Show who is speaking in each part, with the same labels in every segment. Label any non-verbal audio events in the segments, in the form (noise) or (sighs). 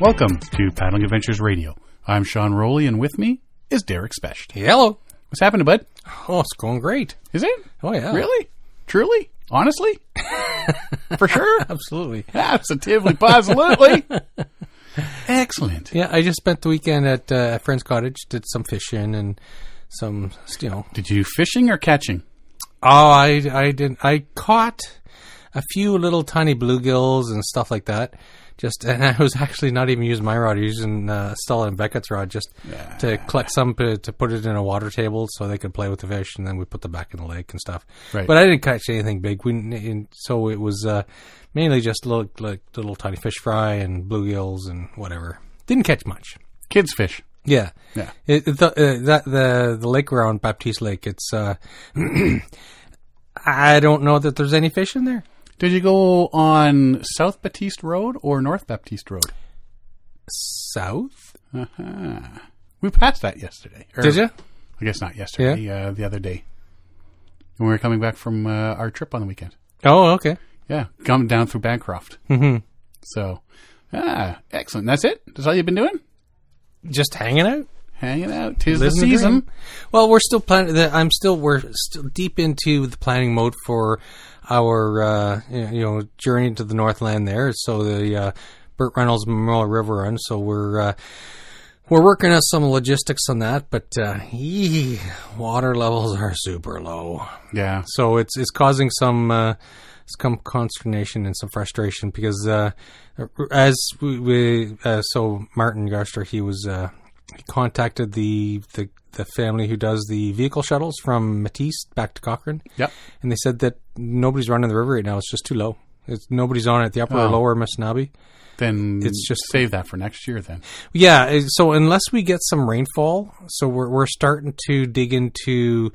Speaker 1: Welcome to Paddling Adventures Radio. I'm Sean Rowley, and with me is Derek Specht.
Speaker 2: Hello.
Speaker 1: What's happening, bud?
Speaker 2: Oh, it's going great.
Speaker 1: Is it?
Speaker 2: Oh, yeah.
Speaker 1: Really? Truly? Honestly? (laughs) For sure?
Speaker 2: Absolutely.
Speaker 1: Absolutely, (laughs) positively. Excellent.
Speaker 2: Yeah, I just spent the weekend at uh, a friend's cottage, did some fishing and some, you know.
Speaker 1: Did you fishing or catching?
Speaker 2: Oh, I, I didn't. I caught a few little tiny bluegills and stuff like that. Just and I was actually not even using my rod, I was using uh, Stella and Beckett's rod just to collect some to, to put it in a water table so they could play with the fish, and then we put them back in the lake and stuff.
Speaker 1: Right.
Speaker 2: But I didn't catch anything big. We so it was uh, mainly just little like little tiny fish fry and bluegills and whatever. Didn't catch much.
Speaker 1: Kids fish.
Speaker 2: Yeah,
Speaker 1: Yeah.
Speaker 2: It, it- the, uh, that the the lake around Baptiste Lake. It's uh, (clears throat) I don't know that there's any fish in there.
Speaker 1: Did you go on South Baptiste Road or North Baptiste Road?
Speaker 2: South?
Speaker 1: Uh-huh. We passed that yesterday. Or-
Speaker 2: Did you?
Speaker 1: I guess not yesterday, uh, the other day. When we were coming back from uh, our trip on the weekend.
Speaker 2: Oh, okay.
Speaker 1: Yeah, coming down through Bancroft.
Speaker 2: hmm
Speaker 1: So, ah, excellent. That's it? That's all you've been doing?
Speaker 2: Just hanging out.
Speaker 1: Hanging out. Tis
Speaker 2: Living
Speaker 1: the
Speaker 2: the
Speaker 1: season.
Speaker 2: dream. Well, we're still planning. I'm still. We're still deep into the planning mode for our uh, you know journey to the Northland. There, so the uh, Burt Reynolds Memorial River Run. So we're uh, we're working on some logistics on that, but uh, yee, water levels are super low.
Speaker 1: Yeah.
Speaker 2: So it's it's causing some uh, some consternation and some frustration because uh, as we, we uh, so Martin Garster he was uh, he contacted the, the the family who does the vehicle shuttles from Mattice back to Cochrane,
Speaker 1: Yep.
Speaker 2: and they said that nobody's running the river right now. It's just too low. It's nobody's on it. The upper or
Speaker 1: Oh.
Speaker 2: lower Missinaibi.
Speaker 1: Then
Speaker 2: It's just-
Speaker 1: save that for next year then.
Speaker 2: Yeah, uh, so unless we get some rainfall, so we're we're starting to dig into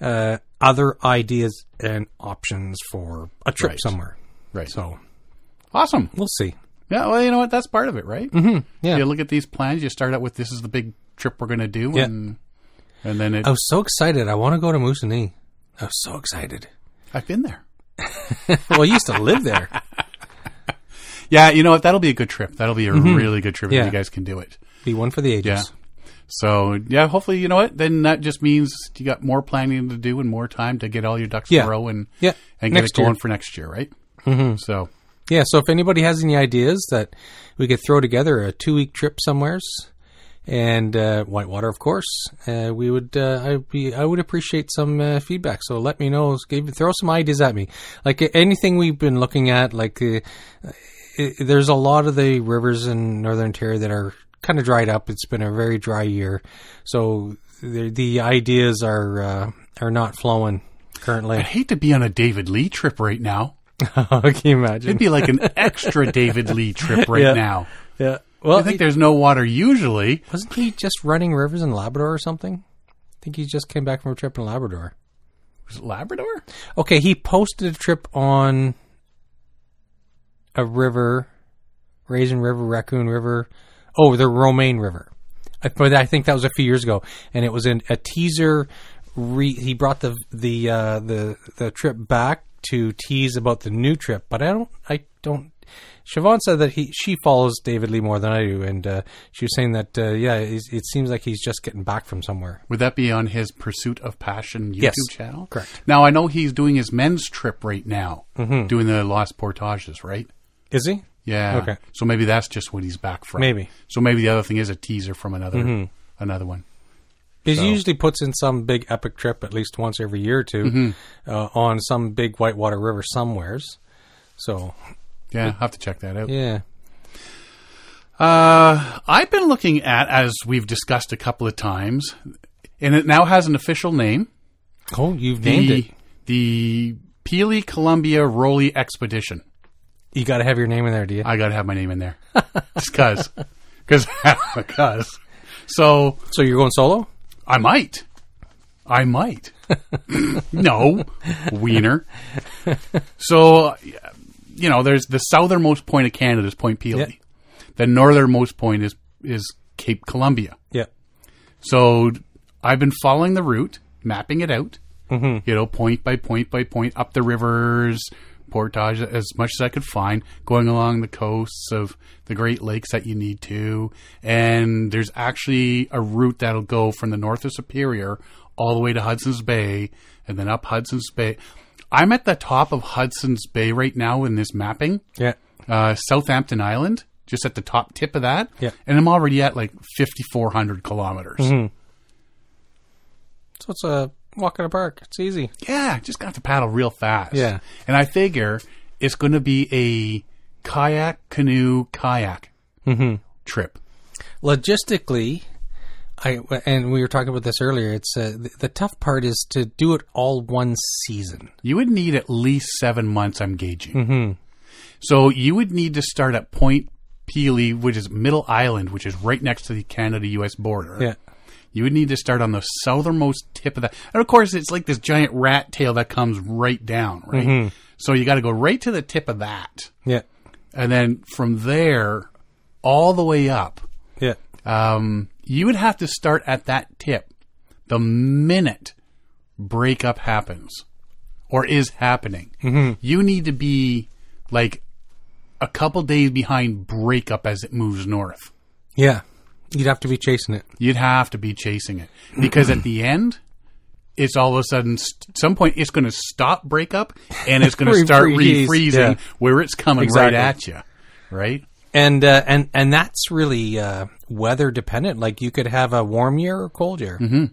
Speaker 2: uh, other ideas and options for a trip
Speaker 1: Right.
Speaker 2: somewhere.
Speaker 1: Right.
Speaker 2: So
Speaker 1: Awesome.
Speaker 2: we'll see.
Speaker 1: Yeah, well, you know what? That's part of it, right?
Speaker 2: Mm-hmm. Yeah,
Speaker 1: You look at these plans, you start out with this is the big trip we're going to do,
Speaker 2: Yeah.
Speaker 1: and and then it,
Speaker 2: I was so excited. I want to go to Moosonee. I was so excited.
Speaker 1: I've been there. (laughs)
Speaker 2: well, I used to live there. (laughs)
Speaker 1: Yeah, you know what? That'll be a good trip. That'll be a really good trip if
Speaker 2: Mm-hmm.
Speaker 1: You guys can do it.
Speaker 2: Be one for the ages.
Speaker 1: Yeah. So, yeah, hopefully, you know what? Then that just means you got more planning to do and more time to get all your ducks in
Speaker 2: Yeah.
Speaker 1: a row and,
Speaker 2: Yeah.
Speaker 1: and get
Speaker 2: Next
Speaker 1: it going
Speaker 2: year.
Speaker 1: for next year, right? Mm-hmm. So,
Speaker 2: Yeah. So if anybody has any ideas that we could throw together a two week trip somewheres, and uh, Whitewater, of course, uh, we would. Uh, I be. I would appreciate some uh, feedback. So let me know. Give, throw some ideas at me. Like uh, anything we've been looking at. Like uh, i there's a lot of the rivers in Northern Ontario that are kind of dried up. It's been a very dry year, so the, the ideas are uh, are not flowing currently.
Speaker 1: I'd hate to be on a David Lee trip right now. (laughs)
Speaker 2: Can you imagine?
Speaker 1: It'd be like an extra David Lee trip right (laughs)
Speaker 2: Yeah.
Speaker 1: now.
Speaker 2: yeah. Well,
Speaker 1: I think there's no water usually.
Speaker 2: Wasn't he just running rivers in Labrador or something? I think he just came back from a trip in Labrador.
Speaker 1: Was it Labrador?
Speaker 2: Okay, he posted a trip on a river, Raisin River, Raccoon River. Oh, the Romaine River. I, but I think that was a few years ago, and it was in a teaser. Re, he brought the the uh, the the trip back to tease about the new trip, but I don't. I don't. Siobhan said that he she follows David Lee more than I do, and uh, she was saying that uh, yeah, it seems like he's just getting back from somewhere.
Speaker 1: Would that be on his Pursuit of Passion YouTube
Speaker 2: Yes.
Speaker 1: channel?
Speaker 2: Correct.
Speaker 1: Now, I know he's doing his men's trip right now,
Speaker 2: Mm-hmm.
Speaker 1: doing the Lost Portages, right?
Speaker 2: Is he?
Speaker 1: Yeah.
Speaker 2: Okay.
Speaker 1: So maybe that's just what he's back from.
Speaker 2: Maybe. Mm-hmm.
Speaker 1: So maybe the other thing is a teaser from another another one.
Speaker 2: He
Speaker 1: So-
Speaker 2: usually puts in some big epic trip at least once every year or 2 uh, on some big whitewater river somewheres. So
Speaker 1: Yeah, I'll have to check that out.
Speaker 2: yeah,
Speaker 1: Uh, I've been looking at, as we've discussed a couple of times, and it now has an official name.
Speaker 2: oh, you've named it.
Speaker 1: the Pelee Columbia Rowley Expedition.
Speaker 2: You got to have your name in there, do you?
Speaker 1: I got to have my name in there, (laughs) just because, because, because. (laughs) So
Speaker 2: so you're going solo?
Speaker 1: I might, I might. (laughs) no, wiener. So, you know, there's the southernmost point of Canada is Point Pelee.
Speaker 2: Yeah.
Speaker 1: The northernmost point is is Cape Columbia.
Speaker 2: Yeah.
Speaker 1: So I've been following the route, mapping it out. Mm-hmm. You know, point by point by point, up the rivers, portage as much as I could find, going along the coasts of the Great Lakes that you need to. And there's actually a route that'll go from the north of Superior all the way to Hudson's Bay and then up Hudson's Bay. I'm at the top of Hudson's Bay right now in this mapping,
Speaker 2: Yeah.
Speaker 1: uh, Southampton Island, just at the top tip of that.
Speaker 2: Yeah.
Speaker 1: And I'm already at like 5,400 kilometers.
Speaker 2: So it's a walk in the park. It's easy.
Speaker 1: Yeah, just got to paddle real fast.
Speaker 2: Yeah.
Speaker 1: And I figure it's going to be a kayak, canoe, kayak trip.
Speaker 2: Logistically, I and we were talking about this earlier. It's uh, the, the tough part is to do it all one season.
Speaker 1: You would need at least seven months, I'm gauging. Mm-hmm. So you would need to start at Point Pelee, which is Middle Island, which is right next to the Canada US border.
Speaker 2: Yeah.
Speaker 1: You would need to start on the southernmost tip of that. And of course, it's like this giant rat tail that comes right down, right? So you got to go right to the tip of that.
Speaker 2: Yeah.
Speaker 1: And then from there, all the way up,
Speaker 2: Yeah.
Speaker 1: um, you would have to start at that tip the minute breakup happens or is happening. Mm-hmm. You need to be like a couple days behind breakup as it moves north.
Speaker 2: Yeah. You'd have to be chasing it.
Speaker 1: You'd have to be chasing it (clears throat) because at the end, it's all of a sudden, st- some point, it's going to stop breakup and it's going (laughs) to start refreezing
Speaker 2: yeah.
Speaker 1: where it's coming
Speaker 2: Exactly.
Speaker 1: right at you. Right?
Speaker 2: And uh, and and that's really uh, weather dependent. Like you could have a warm year or cold year. Mm-hmm.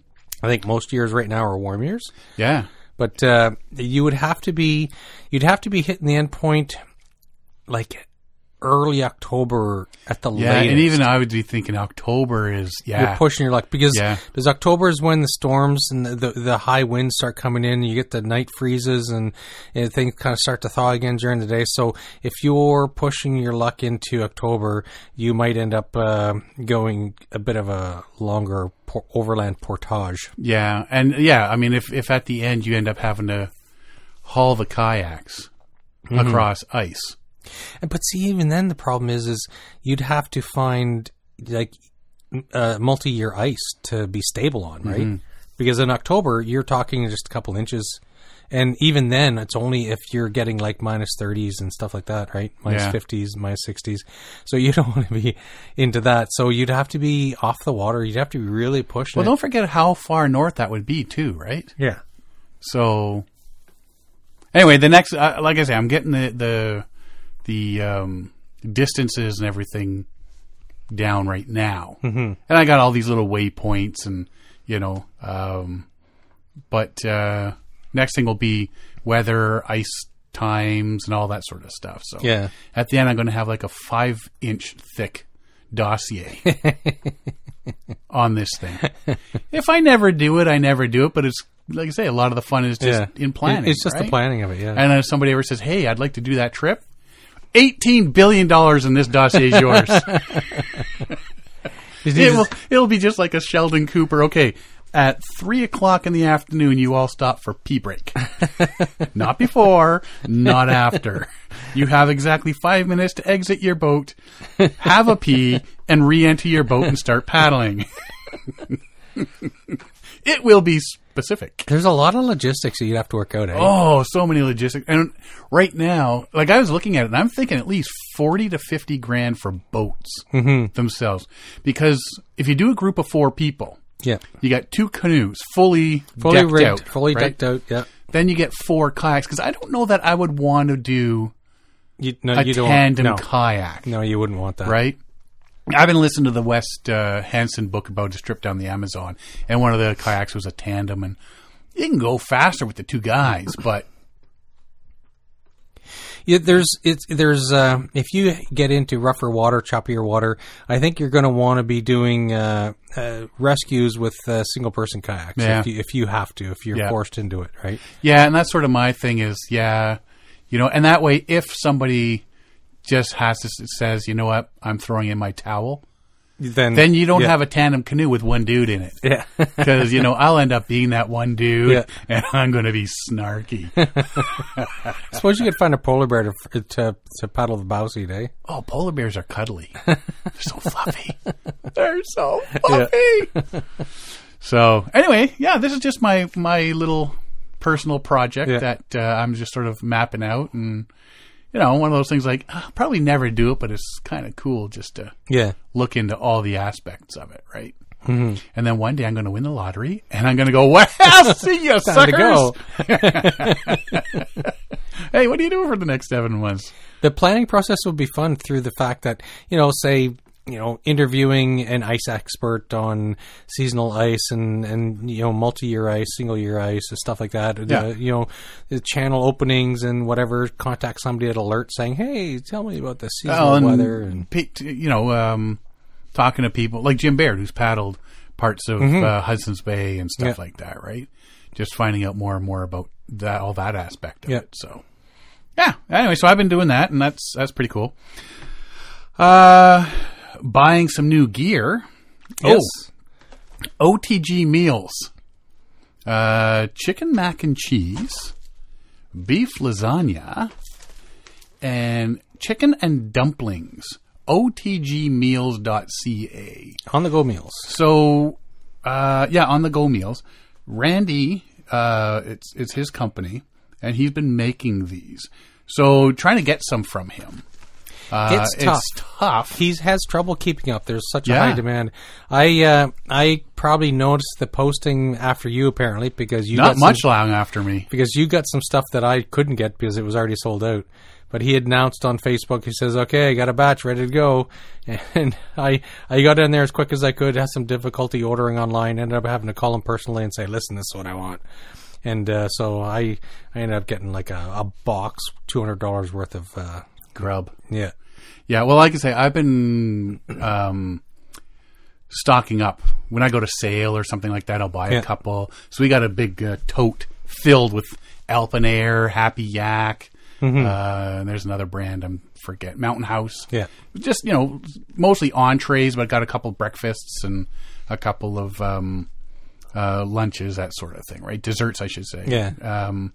Speaker 2: I think most years right now are warm years.
Speaker 1: Yeah.
Speaker 2: But uh, you would have to be you'd have to be hitting the end point like early October at the
Speaker 1: Yeah.
Speaker 2: latest.
Speaker 1: And even I would be thinking October is, yeah.
Speaker 2: you're pushing your luck because
Speaker 1: Yeah.
Speaker 2: because October is when the storms and the, the the high winds start coming in. You get the night freezes and, and things kind of start to thaw again during the day. So if you're pushing your luck into October, you might end up uh, going a bit of a longer por- overland portage.
Speaker 1: Yeah, and yeah, I mean, if if at the end you end up having to haul the kayaks
Speaker 2: Mm-hmm.
Speaker 1: across ice,
Speaker 2: And but see, even then, the problem is, is you'd have to find like uh, multi-year ice to be stable on, right? Because in October, you're talking just a couple inches, and even then, it's only if you're getting like minus thirties and stuff like that, right? Minus
Speaker 1: Yeah.
Speaker 2: fifties, minus sixties. So you (laughs) don't want to be into that. So you'd have to be off the water. You'd have to be really pushing.
Speaker 1: well,
Speaker 2: it.
Speaker 1: don't forget how far north that would be too, right?
Speaker 2: yeah,
Speaker 1: So, anyway, the next, uh, like I say, I'm getting the the the um, distances and everything down right now, mm-hmm. and I got all these little waypoints, and you know, um, but uh, next thing will be weather, ice times, and all that sort of stuff. So,
Speaker 2: Yeah.
Speaker 1: at the end, I'm going to have like a five inch thick dossier (laughs) on this thing. If I never do it, I never do it. But it's like I say, a lot of the fun is just
Speaker 2: yeah.
Speaker 1: in planning.
Speaker 2: It's just the planning of it. Yeah.
Speaker 1: And if somebody ever says, "Hey, I'd like to do that trip," eighteen billion dollars in this dossier is yours. (laughs) it will. It'll be just like a Sheldon Cooper. Okay. At three o'clock in the afternoon, you all stop for pee break. (laughs) not before, not after. You have exactly five minutes to exit your boat, have a pee, and re-enter your boat and start paddling. (laughs) it will be specific.
Speaker 2: There's a lot of logistics that you'd have to work out. Eh?
Speaker 1: Oh, so many logistics. And right now, like I was looking at it, and I'm thinking at least 40 to 50 grand for boats themselves. Because if you do a group of four people,
Speaker 2: yeah.
Speaker 1: you got two canoes fully,
Speaker 2: Fully
Speaker 1: decked
Speaker 2: rigged,
Speaker 1: out,
Speaker 2: fully
Speaker 1: right?
Speaker 2: decked out. Yeah.
Speaker 1: Then you get four kayaks. Because I don't know that I would want to do
Speaker 2: You, no,
Speaker 1: a
Speaker 2: you don't.
Speaker 1: tandem kayak,
Speaker 2: no, you wouldn't want that.
Speaker 1: right? I've been listening to the West uh, Hansen book about his trip down the Amazon, and one of the kayaks was a tandem, and you can go faster with the two guys, (laughs) but
Speaker 2: Yeah, there's it's there's uh, if you get into rougher water, choppier water, I think you're going to want to be doing uh, uh, rescues with uh, single person kayaks
Speaker 1: Yeah.
Speaker 2: if, you, if you have to, if you're
Speaker 1: Yeah.
Speaker 2: forced into it, right?
Speaker 1: Yeah, and that's sort of my thing is, yeah, you know, and that way, if somebody just has to says, you know what, I'm throwing in my towel,
Speaker 2: Then
Speaker 1: then you don't
Speaker 2: yeah.
Speaker 1: have a tandem canoe with one dude in it.
Speaker 2: yeah. (laughs)
Speaker 1: Because, you know, I'll end up being that one dude
Speaker 2: Yeah.
Speaker 1: and I'm going to be snarky.
Speaker 2: I (laughs) suppose you could find a polar bear to to, to paddle the bow seat, eh?
Speaker 1: oh, polar bears are cuddly. (laughs) They're so fluffy. They're so fluffy. so, anyway, yeah, this is just my, my little personal project
Speaker 2: Yeah.
Speaker 1: that uh, I'm just sort of mapping out, and you know, one of those things like I'll probably never do it, but it's kind of cool just to
Speaker 2: Yeah.
Speaker 1: look into all the aspects of it, right? Mm-hmm. And then one day I'm going to win the lottery, and I'm going (laughs) (laughs) to go, "Well, see you, suckers!" hey, what are you doing for the next seven months?
Speaker 2: The planning process will be fun through the fact that, you know, say, you know, interviewing an ice expert on seasonal ice and, and you know, multi year ice, single year ice, and stuff like that.
Speaker 1: Yeah.
Speaker 2: The, you know, the channel openings and whatever, contact somebody at alert saying, hey, tell me about the seasonal
Speaker 1: Oh, and
Speaker 2: weather. And
Speaker 1: you know, um, talking to people like Jim Baird, who's paddled parts of uh, Hudson's Bay and stuff
Speaker 2: Mm-hmm. Yeah.
Speaker 1: like that, right? Just finding out more and more about that, all that aspect of
Speaker 2: Yeah.
Speaker 1: it. So, yeah. Anyway, so I've been doing that, and that's that's pretty cool. Uh, buying some new gear.
Speaker 2: yes.
Speaker 1: Oh, OTG meals. Uh, chicken mac and cheese, beef lasagna, and chicken and dumplings. OTGmeals.ca.
Speaker 2: on the go meals.
Speaker 1: So, uh, yeah, on the go meals. Randy, uh, it's it's his company, and he's been making these. So, trying to get some from him. Uh,
Speaker 2: It's tough.
Speaker 1: tough.
Speaker 2: He has trouble keeping up. There's such a high demand. I uh, I probably noticed the posting after you apparently because you
Speaker 1: Not
Speaker 2: got
Speaker 1: much
Speaker 2: some,
Speaker 1: long after me.
Speaker 2: because you got some stuff that I couldn't get because it was already sold out. But he announced on Facebook. He says, "Okay, I got a batch ready to go," (laughs) and I I got in there as quick as I could. Had some difficulty ordering online. Ended up having to call him personally and say, "Listen, this is what I want." And uh, so I I ended up getting like a, a box, two hundred dollars worth of uh,
Speaker 1: Grub.
Speaker 2: yeah.
Speaker 1: Yeah, well, like I say, I've been um, stocking up. When I go to sale or something like that, I'll buy
Speaker 2: Yeah.
Speaker 1: a couple. So we got a big uh, tote filled with AlpineAire, Happy Yak. Uh, and there's another brand I'm forget Mountain House.
Speaker 2: Yeah.
Speaker 1: just you know, mostly entrees, but got a couple breakfasts and a couple of um, uh, lunches, that sort of thing, right? Desserts, I should say.
Speaker 2: Yeah.
Speaker 1: Um,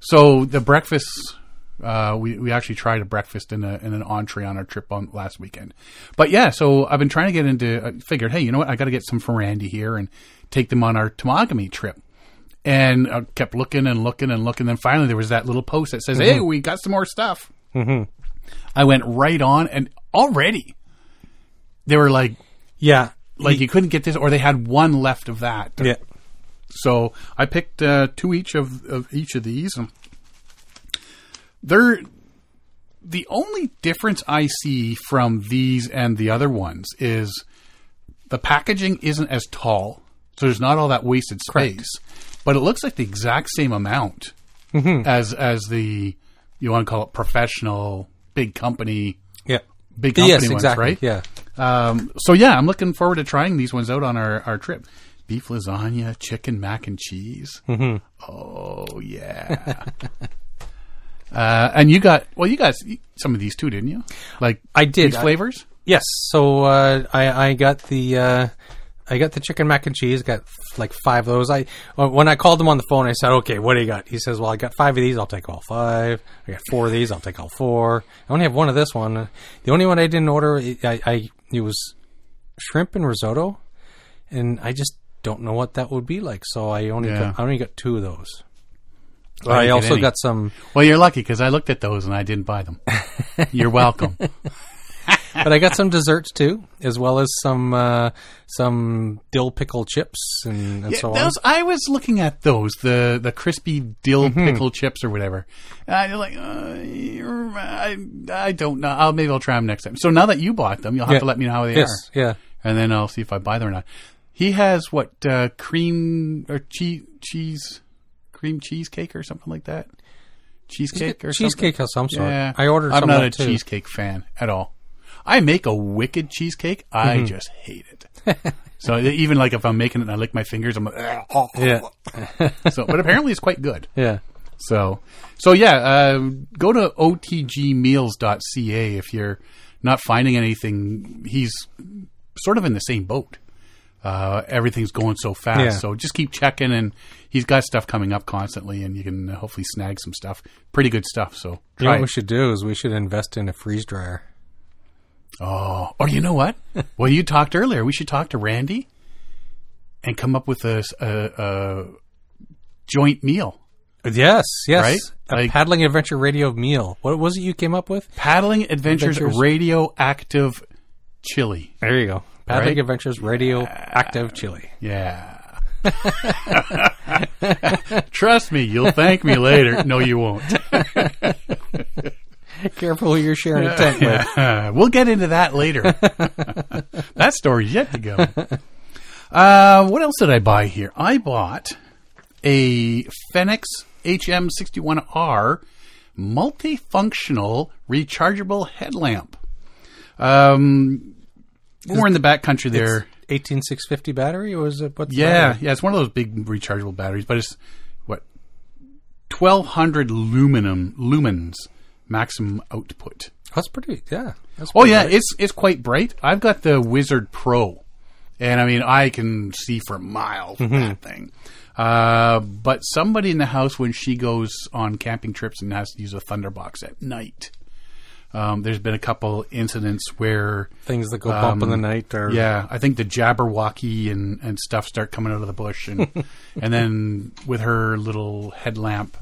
Speaker 1: so the breakfasts, uh, we we actually tried a breakfast in a in an entree on our trip on last weekend. But yeah, so I've been trying to get into. I figured, hey, you know what? I got to get some for Randy here and take them on our Temagami trip. And I kept looking and looking and looking. And finally, there was that little post that says, "Hey, we got some more stuff." Mm-hmm. I went right on, and already they were like,
Speaker 2: Yeah.
Speaker 1: like you couldn't get this, or they had one left of that.
Speaker 2: Yeah.
Speaker 1: So I picked uh, two each of, of each of these. And they're the only difference I see from these and the other ones is the packaging isn't as tall, so there's not all that wasted space. But it looks like the exact same amount as as the you want to call it professional big company
Speaker 2: Yeah.
Speaker 1: big company
Speaker 2: yes,
Speaker 1: ones,
Speaker 2: exactly.
Speaker 1: right?
Speaker 2: Yeah.
Speaker 1: Um, so yeah, I'm looking forward to trying these ones out on our, our trip. Beef lasagna, chicken mac and cheese. Mm-hmm. Oh yeah. (laughs) uh, and you got well, you got some of these too, didn't you? Like
Speaker 2: I did. I-
Speaker 1: flavors.
Speaker 2: Yes. So uh, I I got the uh, I got the chicken mac and cheese. Got like five of those. I uh, when I called him on the phone, I said, "Okay, what do you got?" He says, "Well, I got five of these. I'll take all five. I got four of these. I'll take all four. I only have one of this one. The only one I didn't order, I, I it was shrimp and risotto, and I just don't know what that would be like. So I only
Speaker 1: Yeah.
Speaker 2: got, I only got two of those.
Speaker 1: I
Speaker 2: I also got some,
Speaker 1: Well, you're lucky because I looked at those and I didn't buy them. (laughs) you're welcome.
Speaker 2: but I got some desserts too, as well as some uh, some dill pickle chips and, and
Speaker 1: Yeah,
Speaker 2: so on.
Speaker 1: those I was looking at those the the crispy dill
Speaker 2: Mm-hmm.
Speaker 1: pickle chips or whatever. And I'm like, uh, I I don't know. I'll, maybe I'll try them next time. So now that you bought them, you'll have
Speaker 2: Yeah.
Speaker 1: to let me know how they
Speaker 2: yes,
Speaker 1: are.
Speaker 2: yeah.
Speaker 1: and then I'll see if I buy them or not. He has what uh, cream or cheese cheese cream cheesecake or something like that. Cheesecake or
Speaker 2: cheesecake
Speaker 1: something?
Speaker 2: of some sort.
Speaker 1: Yeah,
Speaker 2: I ordered
Speaker 1: I'm not a
Speaker 2: too.
Speaker 1: cheesecake fan at all. I make a wicked cheesecake. I
Speaker 2: Mm-hmm.
Speaker 1: just hate it. so even like if I'm making it and I lick my fingers, I'm like, "Ugh."
Speaker 2: Yeah,
Speaker 1: so. But apparently it's quite good. (laughs)
Speaker 2: yeah.
Speaker 1: So, so yeah, uh, go to otgmeals.ca if you're not finding anything. He's sort of in the same boat. Uh, everything's going so fast,
Speaker 2: Yeah.
Speaker 1: so just keep checking, and he's got stuff coming up constantly, and you can uh, hopefully snag some stuff. Pretty good stuff. So
Speaker 2: You know what we should do is we should invest in a freeze dryer.
Speaker 1: Oh, or you know what? (laughs) well, you talked earlier. We should talk to Randy and come up with a joint meal.
Speaker 2: Yes, yes.
Speaker 1: Right?
Speaker 2: A
Speaker 1: Like-
Speaker 2: paddling adventure radio meal. What was it you came up with?
Speaker 1: Paddling Adventures,
Speaker 2: Adventures.
Speaker 1: Radioactive Chili.
Speaker 2: There you go. Paddling
Speaker 1: Right?
Speaker 2: Adventures Radio Active Chili.
Speaker 1: Yeah. (laughs) Trust me, you'll thank me later. No, you won't. (laughs)
Speaker 2: Careful who you're sharing a tent with. (laughs)
Speaker 1: Yeah, we'll get into that later. that story's yet to go. Uh, what else did I buy here? I bought a Fenix HM61R multifunctional rechargeable headlamp. Um, we're in the back country there.
Speaker 2: 18650 battery or was it what's
Speaker 1: Yeah, yeah, it's one of those big rechargeable batteries, but it's what twelve hundred luminum lumens maximum output.
Speaker 2: That's pretty yeah. That's
Speaker 1: Oh
Speaker 2: pretty
Speaker 1: yeah,
Speaker 2: bright.
Speaker 1: it's it's quite bright. I've got the Wizard Pro, and I mean I can see for miles with that thing. Uh, but somebody in the house when she goes on camping trips and has to use a Thunderbox at night. Um, there's been a couple incidents where
Speaker 2: things that go bump in the night or
Speaker 1: Um, yeah, I think the Jabberwocky and, and stuff start coming out of the bush, and (laughs) and then with her little headlamp,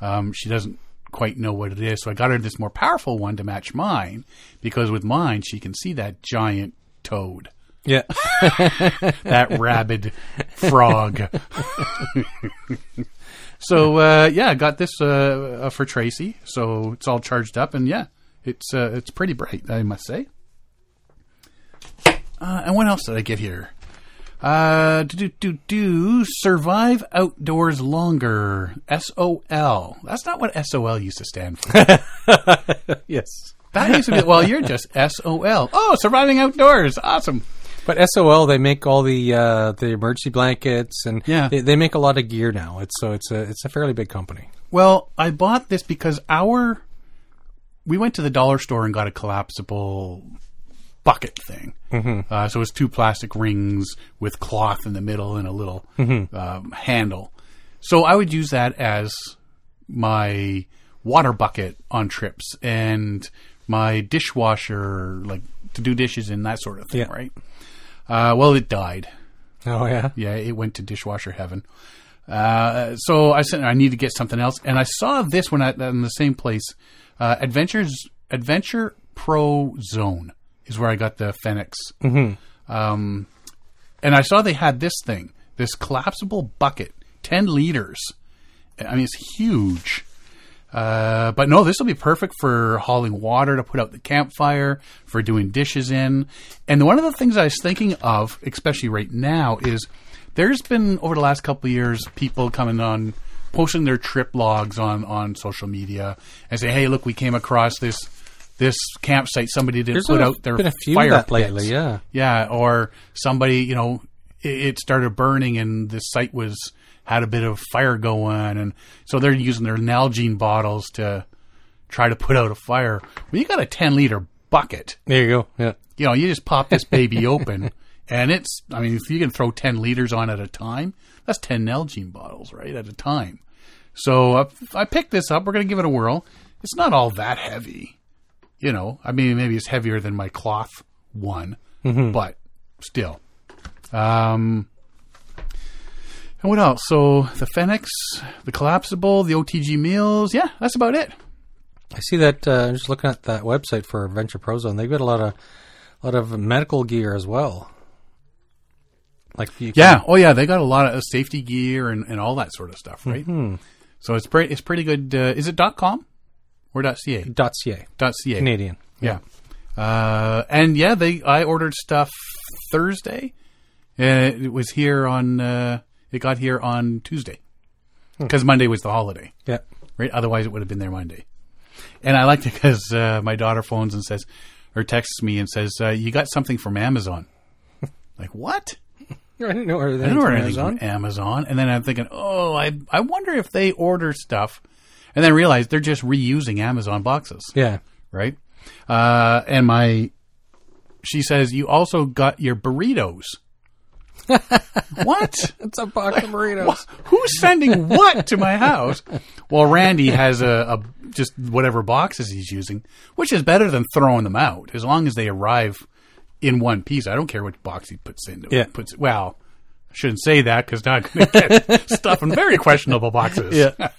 Speaker 1: um, she doesn't quite know what it is. So I got her this more powerful one to match mine because with mine she can see that giant toad,
Speaker 2: yeah. (laughs)
Speaker 1: that rabid frog. (laughs) so uh, yeah, I got this uh, uh, for Tracy. So it's all charged up, and yeah, it's uh, it's pretty bright, I must say. Uh, and what else did I get here? Uh, do do do do survive outdoors longer. SOL. That's not what SOL used to stand for. (laughs)
Speaker 2: yes.
Speaker 1: That used to be. Well, you're just SOL. Oh, surviving outdoors. Awesome.
Speaker 2: But SOL they make all the uh, the emergency blankets and
Speaker 1: Yeah.
Speaker 2: they, they make a lot of gear now. It's so it's a it's a fairly big company.
Speaker 1: Well, I bought this because our we went to the dollar store and got a collapsible bucket thing. Mm-hmm. Uh, so it was two plastic rings with cloth in the middle and a little um, handle. So I would use that as my water bucket on trips and my dishwasher, like to do dishes and that sort of thing,
Speaker 2: Yeah.
Speaker 1: right? Uh, well, it died.
Speaker 2: Oh yeah.
Speaker 1: Yeah, it went to dishwasher heaven. Uh, so I said I need to get something else, and I saw this one at in the same place. Uh, Adventures Adventure Pro Zone is where I got the Fenix. Mm-hmm. Um, and I saw they had this thing, this collapsible bucket, ten liters. I mean, it's huge. Uh, but no, this will be perfect for hauling water to put out the campfire, for doing dishes in. And one of the things I was thinking of, especially right now, is there's been over the last couple of years people coming on posting their trip logs on on social media and say, "Hey, look, we came across this this campsite. Somebody didn't
Speaker 2: There's
Speaker 1: put out their
Speaker 2: been a few
Speaker 1: fire
Speaker 2: that lately, yeah.
Speaker 1: Yeah, or somebody, you know, it, it started burning and the site was had a bit of fire going, and so they're using their Nalgene bottles to try to put out a fire. Well, you got a ten liter bucket.
Speaker 2: There you go. Yeah.
Speaker 1: You know, you just pop this baby (laughs) open, and it's. I mean, if you can throw ten liters on at a time, that's ten Nalgene bottles, right, at a time. So uh, I picked this up. We're gonna give it a whirl. It's not all that heavy, you know. I mean, maybe it's heavier than my cloth one, but still. Um, and what else? So the Fenix, the collapsible, the OTG meals. Yeah, that's about it.
Speaker 2: I see that. Uh, just looking at that website for Adventure Pro Zone, they've got a lot of a lot of medical gear as well. Like you can-
Speaker 1: Yeah. Oh, yeah. They got a lot of safety gear and, and all that sort of stuff, right? So it's pretty. It's pretty good. Uh, is it dot .com or dot .ca?
Speaker 2: dot .ca Dot
Speaker 1: .ca.
Speaker 2: Canadian.
Speaker 1: Yeah. Uh, and yeah, they. I ordered stuff Thursday, and it was here on. Uh, it got here on Tuesday because Monday was the holiday,
Speaker 2: Yeah.
Speaker 1: right? Otherwise, it would have been there Monday. And I liked it because uh, my daughter phones and says, or texts me and says, uh, "You got something from Amazon." (laughs) like what?
Speaker 2: I didn't know everything
Speaker 1: I
Speaker 2: from
Speaker 1: order anything
Speaker 2: Amazon.
Speaker 1: from Amazon. And then I'm thinking, oh, I I wonder if they order stuff, and then realize they're just reusing Amazon boxes,
Speaker 2: Yeah.
Speaker 1: right? Uh, and my, she says you also got your burritos. (laughs) what?
Speaker 2: It's a box of burritos.
Speaker 1: Who's sending what to my house? Well, Randy has a, a just whatever boxes he's using, which is better than throwing them out. As long as they arrive in one piece, I don't care which box he puts into.
Speaker 2: Yeah.
Speaker 1: Puts well, I shouldn't say that because now I'm going (laughs) to get stuff in very questionable boxes.
Speaker 2: Yeah.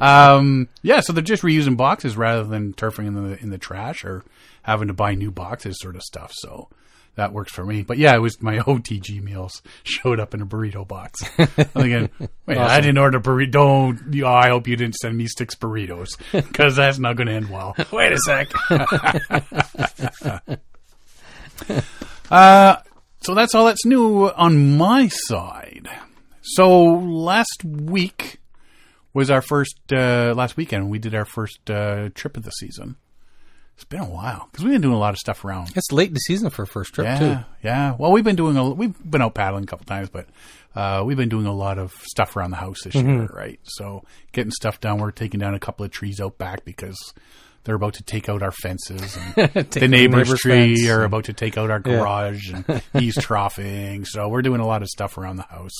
Speaker 2: (laughs)
Speaker 1: um, yeah. So they're just reusing boxes rather than turfing in the in the trash or having to buy new boxes, sort of stuff. So that works for me. But yeah, it was my (laughs) OTG meals showed up in a burrito box. I'm thinking, wait, I didn't order burrito. Don't. you- I hope you didn't send me six burritos because that's not going to end well.
Speaker 2: Wait a sec. (laughs)
Speaker 1: Uh, so that's all that's new on my side. So last week was our first uh, last weekend. We did our first uh, trip of the season. It's been a while because we've been doing a lot of stuff around.
Speaker 2: It's late in the season for a first trip
Speaker 1: Yeah,
Speaker 2: too.
Speaker 1: yeah. Well, we've been doing a we've been out paddling a couple times, but uh, we've been doing a lot of stuff around the house this year, right? So getting stuff done. We're taking down a couple of trees out back because they're about to take out our fences, and (laughs) the neighbor's,
Speaker 2: neighbor's
Speaker 1: tree are about to take out our garage, and (laughs) he's troughing. So we're doing a lot of stuff around the house.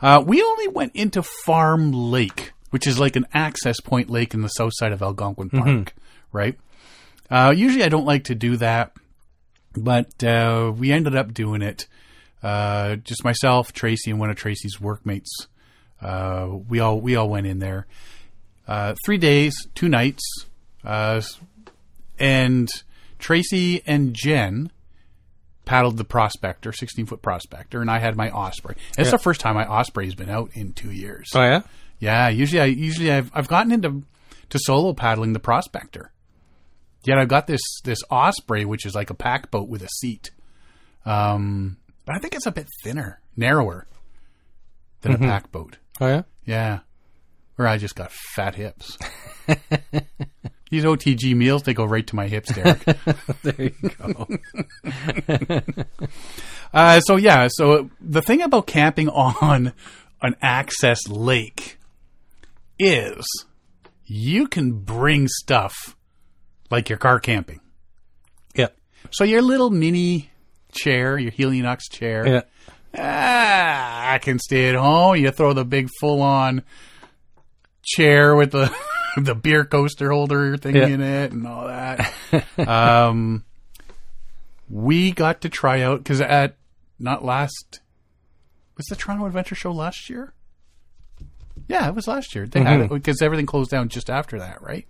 Speaker 1: Uh, we only went into Farm Lake, which is like an access point lake in the south side of Algonquin Park, right? Uh, usually I don't like to do that, but uh, we ended up doing it. Uh, just myself, Tracy, and one of Tracy's workmates. Uh, we all we all went in there. Uh, three days, two nights, uh, and Tracy and Jen paddled the Prospector, sixteen foot Prospector, and I had my Osprey. It's
Speaker 2: Yeah.
Speaker 1: the first time my Osprey's been out in two years.
Speaker 2: Oh yeah.
Speaker 1: Yeah, usually I usually I've I've gotten into to solo paddling the Prospector. Yet I've got this this Osprey, which is like a pack boat with a seat. Um, but I think it's a bit thinner, narrower than a pack boat.
Speaker 2: Oh yeah.
Speaker 1: Yeah, or I just got fat hips. (laughs) These OTG meals, they go right to my hips, Derek. (laughs)
Speaker 2: There you go. (laughs)
Speaker 1: Uh, so yeah, so the thing about camping on an access lake is you can bring stuff like your car camping.
Speaker 2: yeah.
Speaker 1: So your little mini chair, your Helinox chair,
Speaker 2: Yeah.
Speaker 1: ah, I can stay at home. You throw the big full on chair with the (laughs) the beer coaster holder thing
Speaker 2: Yeah.
Speaker 1: in it and all that. (laughs) um, we got to try out because at not last was the Toronto Adventure Show last year. Yeah, it was last year. They had because everything closed down just after that, right?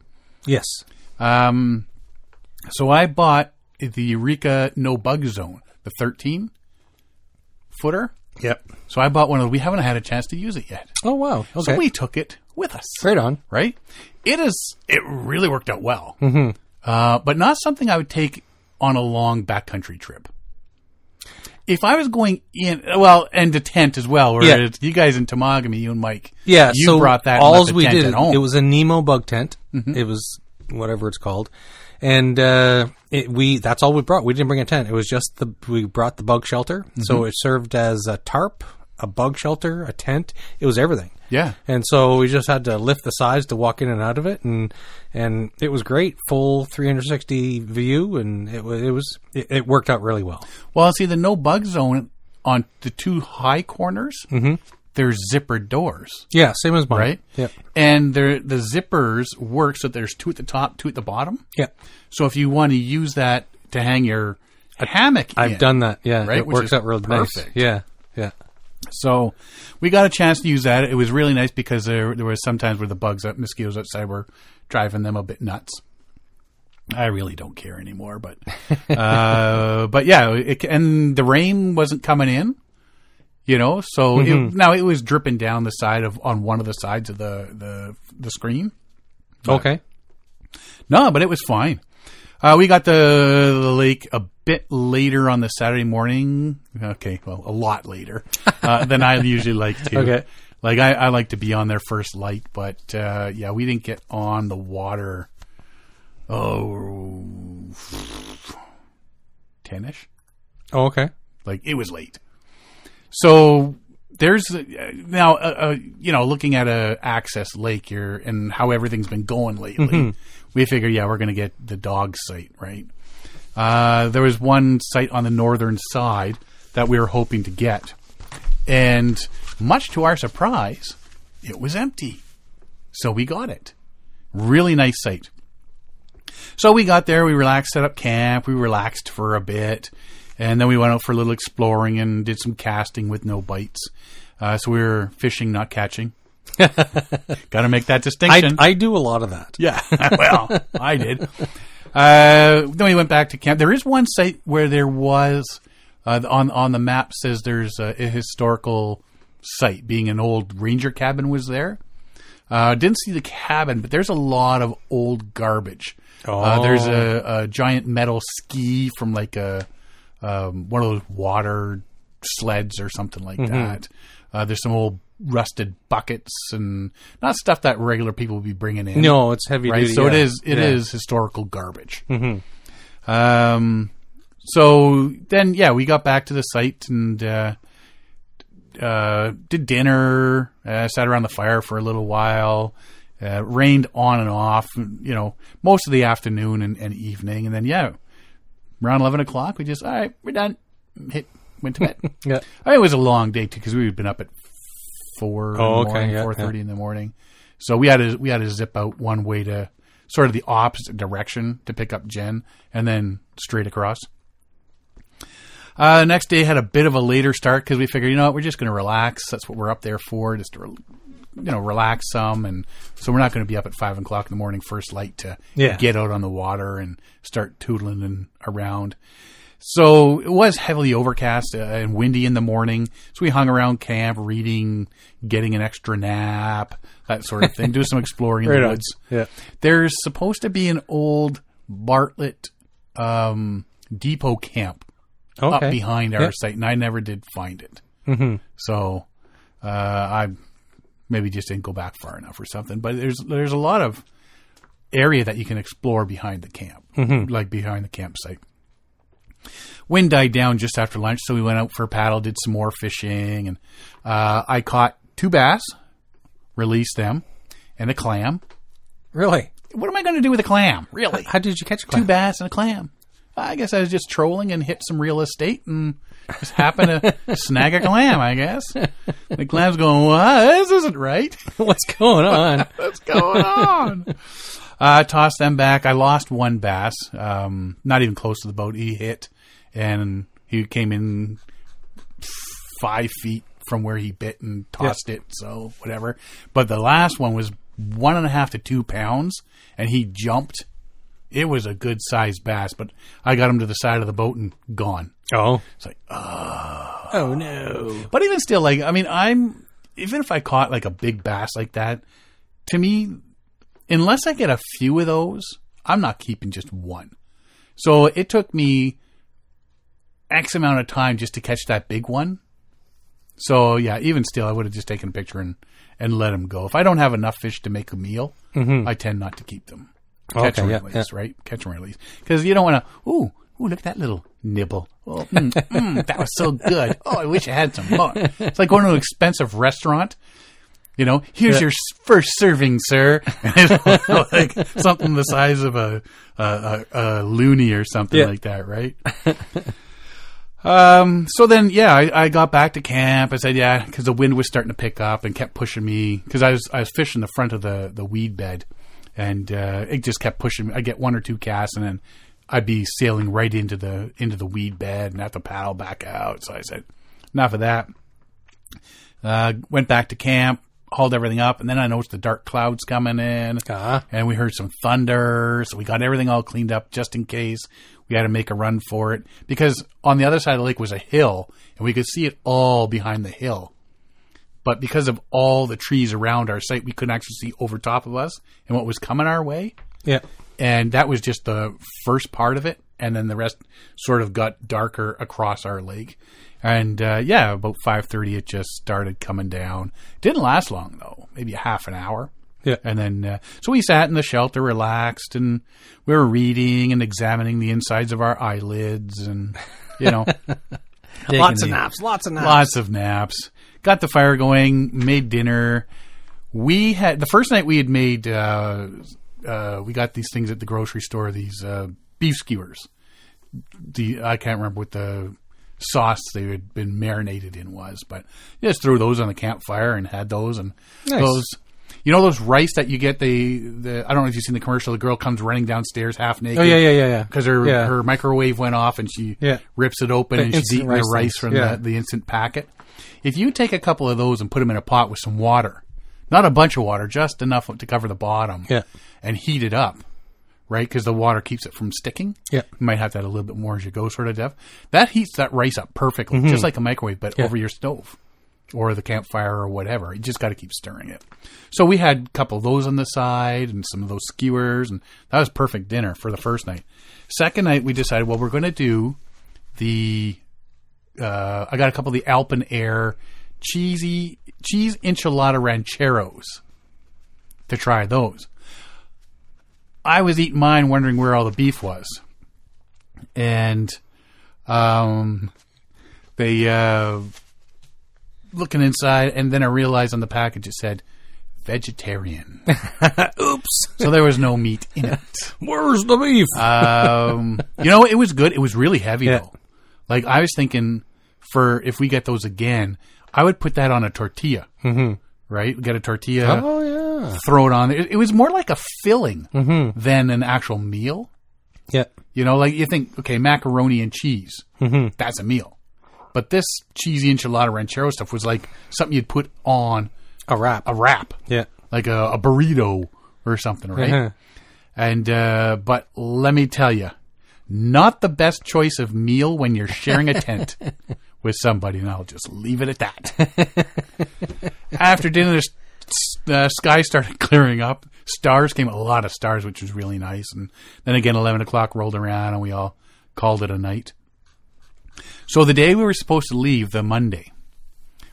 Speaker 2: Yes.
Speaker 1: Um, so I bought the Eureka No Bug Zone, the 13 footer.
Speaker 2: Yep.
Speaker 1: So I bought one of those. We haven't had a chance to use it yet.
Speaker 2: Oh wow. Okay.
Speaker 1: So we took it with us.
Speaker 2: right on.
Speaker 1: Right? It is, it really worked out well. Mm-hmm. Uh, but not something I would take on a long backcountry trip. If I was going in, well, and to tent as well, where
Speaker 2: Yeah.
Speaker 1: you guys in Temagami, you and Mike,
Speaker 2: Yeah.
Speaker 1: you
Speaker 2: so
Speaker 1: brought that.
Speaker 2: All we
Speaker 1: tent
Speaker 2: did.
Speaker 1: at home. Mm-hmm.
Speaker 2: It was a Nemo bug tent. It was whatever it's called, and uh, it, we that's all we brought. We didn't bring a tent. It was just the we brought the bug shelter.
Speaker 1: Mm-hmm.
Speaker 2: So it served as a tarp, a bug shelter, a tent. It was everything.
Speaker 1: yeah.
Speaker 2: And so we just had to lift the sides to walk in and out of it, and and it was great, full 360 view, and it was it was it, it worked out really well.
Speaker 1: Well, see, the no bug zone on the two high corners,
Speaker 2: Mm-hmm.
Speaker 1: There's zippered doors,
Speaker 2: Yeah, same as mine.
Speaker 1: right?
Speaker 2: Yep.
Speaker 1: And they're, the zippers work so there's two at the top, two at the bottom.
Speaker 2: Yep.
Speaker 1: So if you want to use that to hang your hammock,
Speaker 2: I've
Speaker 1: in,
Speaker 2: done that. Yeah,
Speaker 1: Right,
Speaker 2: it
Speaker 1: which
Speaker 2: works out real nice.
Speaker 1: perfect.
Speaker 2: Yeah, yeah.
Speaker 1: So we got a chance to use that. It was really nice because there there was sometimes where the bugs, mosquitoes outside were driving them a bit nuts. I really don't care anymore, but (laughs) uh, but yeah, it, and the rain wasn't coming in, you know. So it, now it was dripping down the side of on one of the sides of the the the screen.
Speaker 2: Okay.
Speaker 1: No, but it was fine. Uh, we got the, the lake a bit later on the Saturday morning. Okay, well, a lot later uh, (laughs) than I usually like to.
Speaker 2: Okay.
Speaker 1: Like I, I like to be on there first light, but uh, yeah, we didn't get on the water. Oh, (sighs) ten-ish.
Speaker 2: Oh, okay.
Speaker 1: Like it was late. So there's uh, now, uh, uh, you know, looking at a access lake here and how everything's been going lately. We figure, yeah, we're going to get the dog site right. Uh, there was one site on the northern side that we were hoping to get, and much to our surprise, it was empty. So we got it. Really nice site. So we got there, we relaxed, set up camp, we relaxed for a bit, And then we went out for a little exploring and did some casting with no bites. Uh, so we were fishing, not catching. (laughs) Got to make that distinction.
Speaker 2: I do a lot of that.
Speaker 1: yeah, (laughs) (laughs) well, I did. Uh, then we went back to camp. There is one site where there was uh, on on the map says there's a, a historical site, being an old ranger cabin was there. Uh, didn't see the cabin, but there's a lot of old garbage. Uh, there's a, a giant metal ski from like a um, one of those water sleds or something like that. Uh, there's some old rusted buckets and not stuff that regular people would be bringing in
Speaker 2: No, it's heavy
Speaker 1: right?
Speaker 2: duty.
Speaker 1: So it
Speaker 2: yeah.
Speaker 1: is it is
Speaker 2: Yeah.
Speaker 1: historical garbage. Um, so then yeah, we got back to the site and uh, uh, did dinner, uh, sat around the fire for a little while. Uh, rained on and off, you know, most of the afternoon and, and evening, and then yeah, around eleven o'clock, we just all right, we're done. Hit went to bed. (laughs)
Speaker 2: Yeah.
Speaker 1: I mean, it was a long day too because we had been up at four in
Speaker 2: Oh,
Speaker 1: the
Speaker 2: okay,
Speaker 1: morning,
Speaker 2: yeah,
Speaker 1: four thirty in the morning. So we had to we had to zip out one way to sort of the opposite direction to pick up Jen, and then straight across. Uh, next day had a bit of a later start because we figured, you know what, we're just going to relax. That's what we're up there for, just to, you know, relax some. And so we're not going to be up at five o'clock in the morning, first light, to
Speaker 2: Yeah.
Speaker 1: get out on the water and start tootling and around. So it was heavily overcast uh, and windy in the morning. So we hung around camp, reading, getting an extra nap, that sort of thing, do some exploring in (laughs)
Speaker 2: Right
Speaker 1: the
Speaker 2: on.
Speaker 1: woods.
Speaker 2: Yeah.
Speaker 1: There's supposed to be an old Bartlett um, depot camp up behind our
Speaker 2: Yeah.
Speaker 1: site, and I never did find it. Mm-hmm. So uh, I maybe just didn't go back far enough or something. But there's there's a lot of area that you can explore behind the camp, like behind the campsite. Wind died down just after lunch, so we went out for a paddle, did some more fishing, and uh, I caught two bass, released them, and a clam.
Speaker 2: Really?
Speaker 1: What am I going to do with a clam? Really?
Speaker 2: How did you catch a
Speaker 1: two bass and a clam. I guess I was just trolling and hit some real estate and just happened to snag a clam, I guess. The clam's going, what? This isn't right. (laughs)
Speaker 2: What's going on? (laughs)
Speaker 1: What's going on? I tossed them back. I lost one bass, um, not even close to the boat. He hit, and he came in five feet from where he bit and tossed it. So whatever. But the last one was one and a half to two pounds, and he jumped. It was a good sized bass, but I got him to the side of the boat and gone.
Speaker 2: Oh.
Speaker 1: It's like, ah.
Speaker 2: Oh no.
Speaker 1: but even still, like, I mean, I'm even if I caught like a big bass like that, to me, unless I get a few of those, I'm not keeping just one. So it took me X amount of time just to catch that big one. So yeah, even still, I would have just taken a picture and and let them go. If I don't have enough fish to make a meal, mm-hmm. I tend not to keep them. Catch
Speaker 2: Okay,
Speaker 1: and
Speaker 2: yeah,
Speaker 1: release, right? Catch and release, because you don't want to. Ooh, ooh, look at that little nibble. Oh, mm, mm, that was so good. Oh, I wish I had some more. It's like going to an expensive restaurant. You know, here's
Speaker 2: Yeah.
Speaker 1: your first serving, sir. (laughs) like something the size of a a, a, a loonie or something
Speaker 2: Yeah.
Speaker 1: like that, right? (laughs) um. So then, yeah, I, I got back to camp. I said, yeah, because the wind was starting to pick up and kept pushing me because I was I was fishing the front of the the weed bed, and uh, it just kept pushing me. I get one or two casts, and then I'd be sailing right into the into the weed bed and have to paddle back out. So I said, enough of that. Uh, went back to camp, hauled everything up, and then I noticed the dark clouds coming in,
Speaker 2: Ah.
Speaker 1: and we heard some thunder. So we got everything all cleaned up just in case we had to make a run for it because on the other side of the lake was a hill, and we could see it all behind the hill. But because of all the trees around our site, we couldn't actually see over top of us and what was coming our way
Speaker 2: Yeah.
Speaker 1: And that was just the first part of it and then the rest sort of got darker across our lake and uh, yeah about 5.30 it just started coming down didn't last long though maybe a half an hour
Speaker 2: Yeah.
Speaker 1: and then uh, so we sat in the shelter relaxed and we were reading and examining the insides of our eyelids and you know (laughs)
Speaker 2: Lots of naps. Lots of naps.
Speaker 1: Lots of naps. Got the fire going. Made dinner. We had the first night we had made. Uh, uh, we got these things at the grocery store. These uh, beef skewers. The I can't remember what the sauce they had been marinated in was, but just threw those on the campfire and had those and
Speaker 2: Nice.
Speaker 1: those. You know those rice that you get the the I don't know if you've seen the commercial. The girl comes running downstairs half naked.
Speaker 2: Oh yeah, yeah, yeah, yeah.
Speaker 1: Because her
Speaker 2: Yeah.
Speaker 1: her microwave went off and she
Speaker 2: Yeah.
Speaker 1: rips it open
Speaker 2: The
Speaker 1: and she's eating
Speaker 2: rice
Speaker 1: the rice
Speaker 2: things.
Speaker 1: from
Speaker 2: Yeah.
Speaker 1: the, the instant packet. If you take a couple of those and put them in a pot with some water, not a bunch of water, just enough to cover the bottom,
Speaker 2: Yeah.
Speaker 1: and heat it up, right? Because the water keeps it from sticking.
Speaker 2: Yeah.
Speaker 1: You might have to add a little bit more as you go, sort of Dev. That heats that rice up perfectly, just like a microwave, but
Speaker 2: Mm-hmm. Yeah.
Speaker 1: over your stove or the campfire or whatever. You just got to keep stirring it. So we had a couple of those on the side and some of those skewers, and that was perfect dinner for the first night. Second night, we decided, well, we're going to do the. Uh, I got a couple of the AlpineAire cheesy cheese enchilada rancheros to try those. I was eating mine, wondering where all the beef was, and um, they uh, looking inside, and then I realized on the package it said vegetarian, (laughs)
Speaker 2: Oops.
Speaker 1: so there was no meat in it. (laughs)
Speaker 2: Where's the beef?
Speaker 1: Um, you know, it was good. It was really heavy
Speaker 2: Yeah.
Speaker 1: though. Like I was thinking, for if we get those again, I would put that on a tortilla. Mm-hmm. Right, get a tortilla,
Speaker 2: oh yeah.
Speaker 1: throw it on. It, it was more like a filling
Speaker 2: Mm-hmm.
Speaker 1: than an actual meal.
Speaker 2: Yeah.
Speaker 1: You know, like you think, okay, macaroni and cheese,
Speaker 2: Mm-hmm.
Speaker 1: that's a meal. But this cheesy enchilada ranchero stuff was like something you'd put on
Speaker 2: A wrap.
Speaker 1: a wrap,
Speaker 2: yeah.
Speaker 1: like a, a burrito or something, right?
Speaker 2: Uh-huh.
Speaker 1: And uh, but let me tell you, not the best choice of meal when you're sharing a tent (laughs) with somebody. And I'll just leave it at that. (laughs) After dinner, the uh, sky started (laughs) clearing up. Stars came, a lot of stars, which was really nice. And then again, eleven o'clock rolled around, and we all called it a night. So the day we were supposed to leave, the Monday,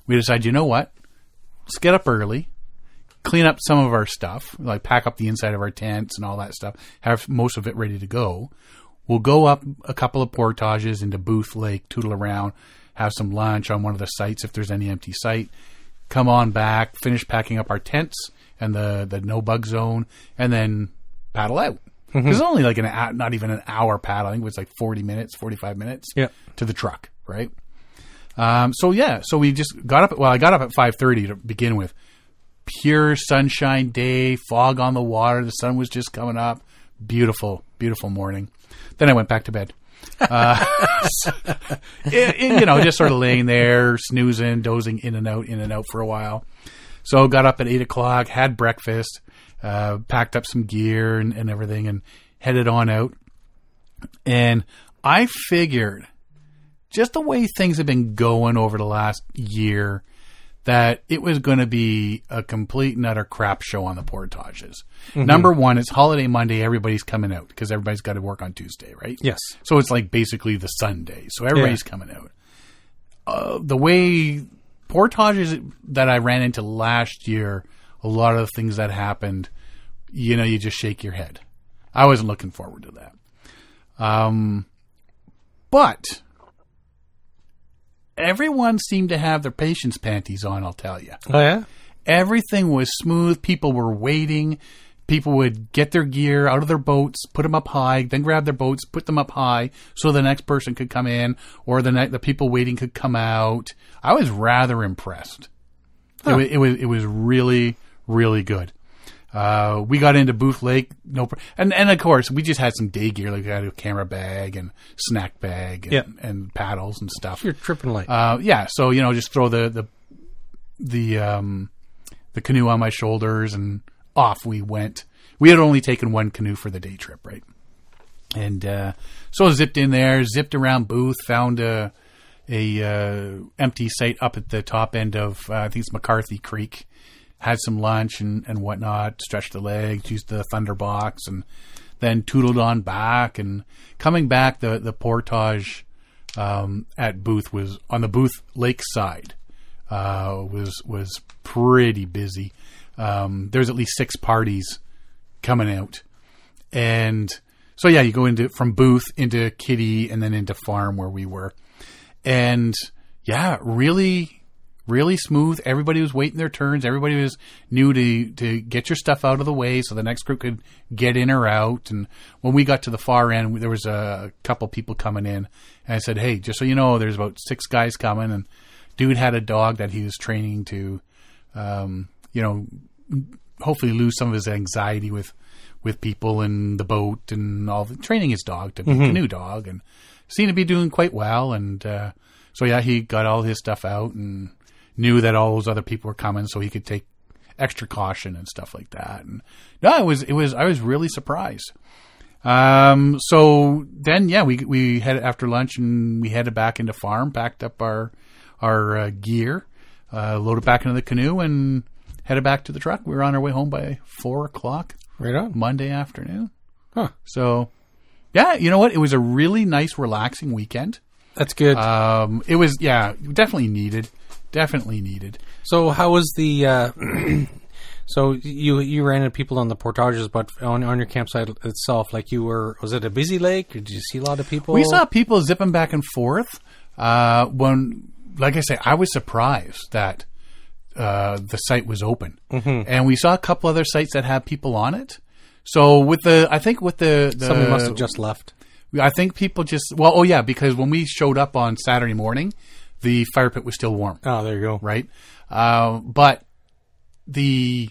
Speaker 1: we decided, you know what? Let's get up early clean up some of our stuff, like pack up the inside of our tents and all that stuff, have most of it ready to go. We'll go up a couple of portages into Booth Lake, tootle around, have some lunch on one of the sites if there's any empty site. Come on back, finish packing up our tents and the the no bug zone, and then paddle out. Because it's only like an hou- not even an hour paddle. paddling. It was like forty minutes, forty five minutes
Speaker 2: Yeah.
Speaker 1: to the truck, right? Um, so yeah, so we just got up. Well, I got up at five thirty to begin with. Pure sunshine day, fog on the water. The sun was just coming up. Beautiful, beautiful morning. Then I went back to bed. Uh, (laughs) it- it, you know, just sort of laying there, snoozing, dozing in and out, in and out for a while. So got up at eight o'clock, had breakfast, uh, packed up some gear and, and everything, and headed on out. And I figured, just the way things have been going over the last year, that it was going to be a complete and utter crap show on the portages. Number one, it's holiday Monday. Everybody's coming out because everybody's got to work on Tuesday, right?
Speaker 2: Yes.
Speaker 1: So it's like basically the Sunday. So everybody's coming out. Uh, the way portages that I ran into last year, a lot of the things that happened, you know, you just shake your head. I wasn't looking forward to that. Um, but everyone seemed to have their patience panties on, I'll tell you.
Speaker 2: Oh yeah.
Speaker 1: Everything was smooth. People were waiting. People would get their gear out of their boats, put them up high, then grab their boats, put them up high, so the next person could come in, or the ne- the people waiting could come out. I was rather impressed. It, was, it was it was really really good. Uh, we got into Booth Lake, no, pr- and and of course we just had some day gear, like we had a camera bag and snack bag and,
Speaker 2: Yeah.
Speaker 1: and paddles and stuff.
Speaker 2: You're tripping light.
Speaker 1: Uh, yeah, so you know, just throw the the the um, the canoe on my shoulders, and off we went. We had only taken one canoe for the day trip, right? And uh, so I zipped in there, zipped around Booth, found a a uh, empty site up at the top end of uh, I think it's McCarthy Creek. Had some lunch and, and whatnot, stretched the legs, used the Thunderbox, and then tootled on back. And coming back, the the portage um, at Booth was on the Booth Lake side uh, was was pretty busy. Um, there's at least six parties coming out, and so yeah, you go into from Booth into Kitty and then into Farm where we were, and yeah, really, really smooth. Everybody was waiting their turns. Everybody was new to to get your stuff out of the way so the next group could get in or out. And when we got to the far end, there was a couple people coming in, and I said, "Hey, just so you know, there's about six guys coming." And dude had a dog that he was training to, um, you know, hopefully lose some of his anxiety with with people and the boat and all the training his dog to be a canoe dog and seemed to be doing quite well and uh, so yeah he got all his stuff out and knew that all those other people were coming so he could take extra caution and stuff like that and no it was it was I was really surprised um, so then, yeah, we we had after lunch and we headed back into farm, packed up our our uh, gear, uh, loaded back into the canoe, and headed back to the truck. We were on our way home by four o'clock
Speaker 2: Right on.
Speaker 1: Monday afternoon.
Speaker 2: Huh.
Speaker 1: So, yeah, you know what? It was a really nice, relaxing weekend.
Speaker 2: That's good.
Speaker 1: Um, it was, yeah, definitely needed, definitely needed.
Speaker 2: so how was the? Uh, (clears throat) so you you ran into people on the portages, but on on your campsite itself, like you were, was it a busy lake? Did you see a lot of people?
Speaker 1: We saw people zipping back and forth. Uh, when, like I say, I was surprised that uh, the site was open,
Speaker 2: Mm-hmm.
Speaker 1: and we saw a couple other sites that had people on it. So with the, I think with the, the
Speaker 2: Somebody must have just left.
Speaker 1: I think people just well, oh yeah, because when we showed up on Saturday morning, the fire pit was still warm,
Speaker 2: Oh, there you go.
Speaker 1: right? Uh, but the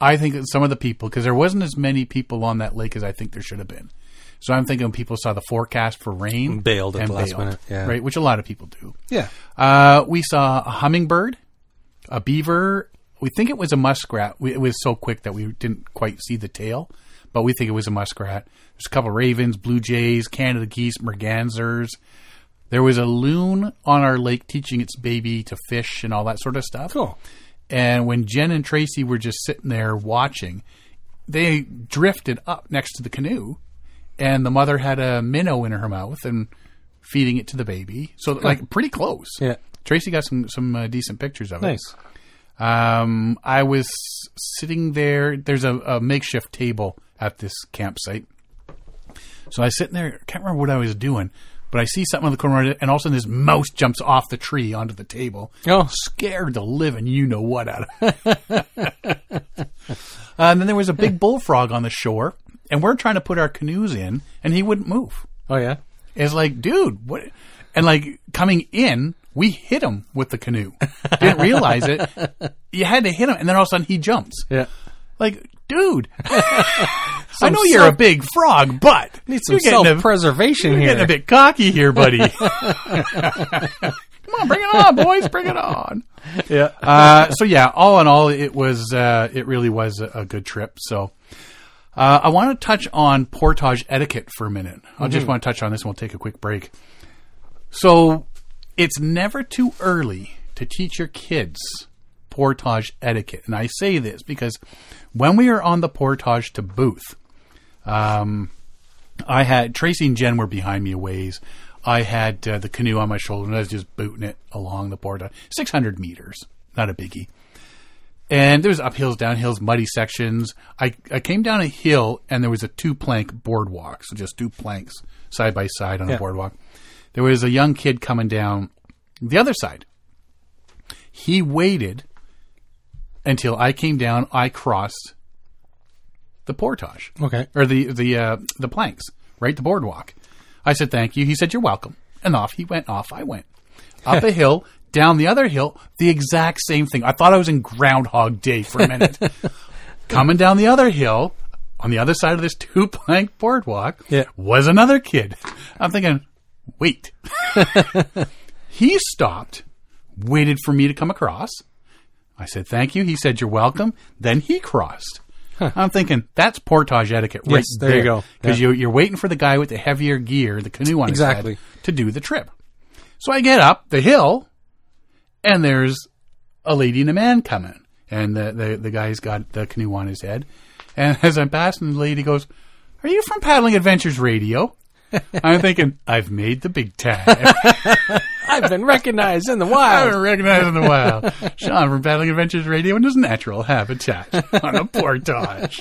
Speaker 1: I think that some of the people because there wasn't as many people on that lake as I think there should have been. So I'm thinking people saw the forecast for rain,
Speaker 2: Bailed at
Speaker 1: and
Speaker 2: the last minute, yeah.
Speaker 1: right? Which a lot of people do.
Speaker 2: Yeah.
Speaker 1: Uh, we saw a hummingbird, a beaver. We think it was a muskrat. We, it was so quick that we didn't quite see the tail, but we think it was a muskrat. There's a couple ravens, blue jays, Canada geese, mergansers. There was a loon on our lake teaching its baby to fish and all that sort of stuff.
Speaker 2: Cool.
Speaker 1: And when Jen and Tracy were just sitting there watching, they drifted up next to the canoe, and the mother had a minnow in her mouth and feeding it to the baby. So like pretty close.
Speaker 2: Yeah.
Speaker 1: Tracy got some some uh, decent pictures of it.
Speaker 2: Nice.
Speaker 1: Um, I was sitting there. There's a, a makeshift table at this campsite. So I was sitting there. Can't remember what I was doing, but I see something in the corner, and all of a sudden this mouse jumps off the tree onto the table.
Speaker 2: Oh.
Speaker 1: scared the living you know what out of. Uh, (laughs) and then there was a big bullfrog on the shore, and we're trying to put our canoes in, and he wouldn't move.
Speaker 2: Oh yeah.
Speaker 1: It's like, dude, what? And like coming in, we hit him with the canoe. Didn't realize it. (laughs) You had to hit him, and then all of a sudden he jumps.
Speaker 2: Yeah.
Speaker 1: Like, dude, (laughs) I know you're a big frog, but
Speaker 2: Need some
Speaker 1: you're getting,
Speaker 2: self
Speaker 1: a,
Speaker 2: preservation
Speaker 1: you're
Speaker 2: here.
Speaker 1: getting a bit cocky here, buddy. (laughs) (laughs) Come on, bring it on, boys, bring it on.
Speaker 2: yeah.
Speaker 1: Uh, so yeah, all in all, it was uh, it really was a, a good trip. So uh, I want to touch on portage etiquette for a minute. I just want to touch on this, and we'll take a quick break. So it's never too early to teach your kids portage etiquette, and I say this because when we are on the portage to Booth, um, I had Tracy and Jen were behind me a ways. I had uh, the canoe on my shoulder and I was just booting it along the portage, six hundred meters, not a biggie. And there was uphills, downhills, muddy sections. I, I came down a hill and there was a two plank boardwalk, so just two planks side by side on
Speaker 2: Yeah.
Speaker 1: a boardwalk. There was a young kid coming down the other side. He waited until I came down. I crossed the portage
Speaker 2: Okay.
Speaker 1: or the the uh, the planks, right? The boardwalk. I said thank you. He said you're welcome, and off he went. Off I went up a (laughs) hill, down the other hill, the exact same thing. I thought I was in Groundhog Day for a minute. (laughs) Coming down the other hill, on the other side of this two plank boardwalk,
Speaker 2: Yeah.
Speaker 1: was another kid. I'm thinking, wait. (laughs) he stopped, waited for me to come across. I said thank you. He said you're welcome. Then he crossed. I'm thinking that's portage etiquette right
Speaker 2: Yes, there you go.
Speaker 1: Because
Speaker 2: Yeah.
Speaker 1: you, you're waiting for the guy with the heavier gear, the canoe on
Speaker 2: Exactly.
Speaker 1: his head, to do the trip. So I get up the hill, and there's a lady and a man coming, and the the, the guy's got the canoe on his head. And (laughs) as I'm passing, the lady goes, "Are you from Paddling Adventures Radio?" (laughs) I'm thinking, I've made the big time. (laughs)
Speaker 2: I've been recognized in the wild.
Speaker 1: I
Speaker 2: wild.
Speaker 1: haven't recognized in the wild. Sean from Paddling Adventures Radio in his natural habitat on a portage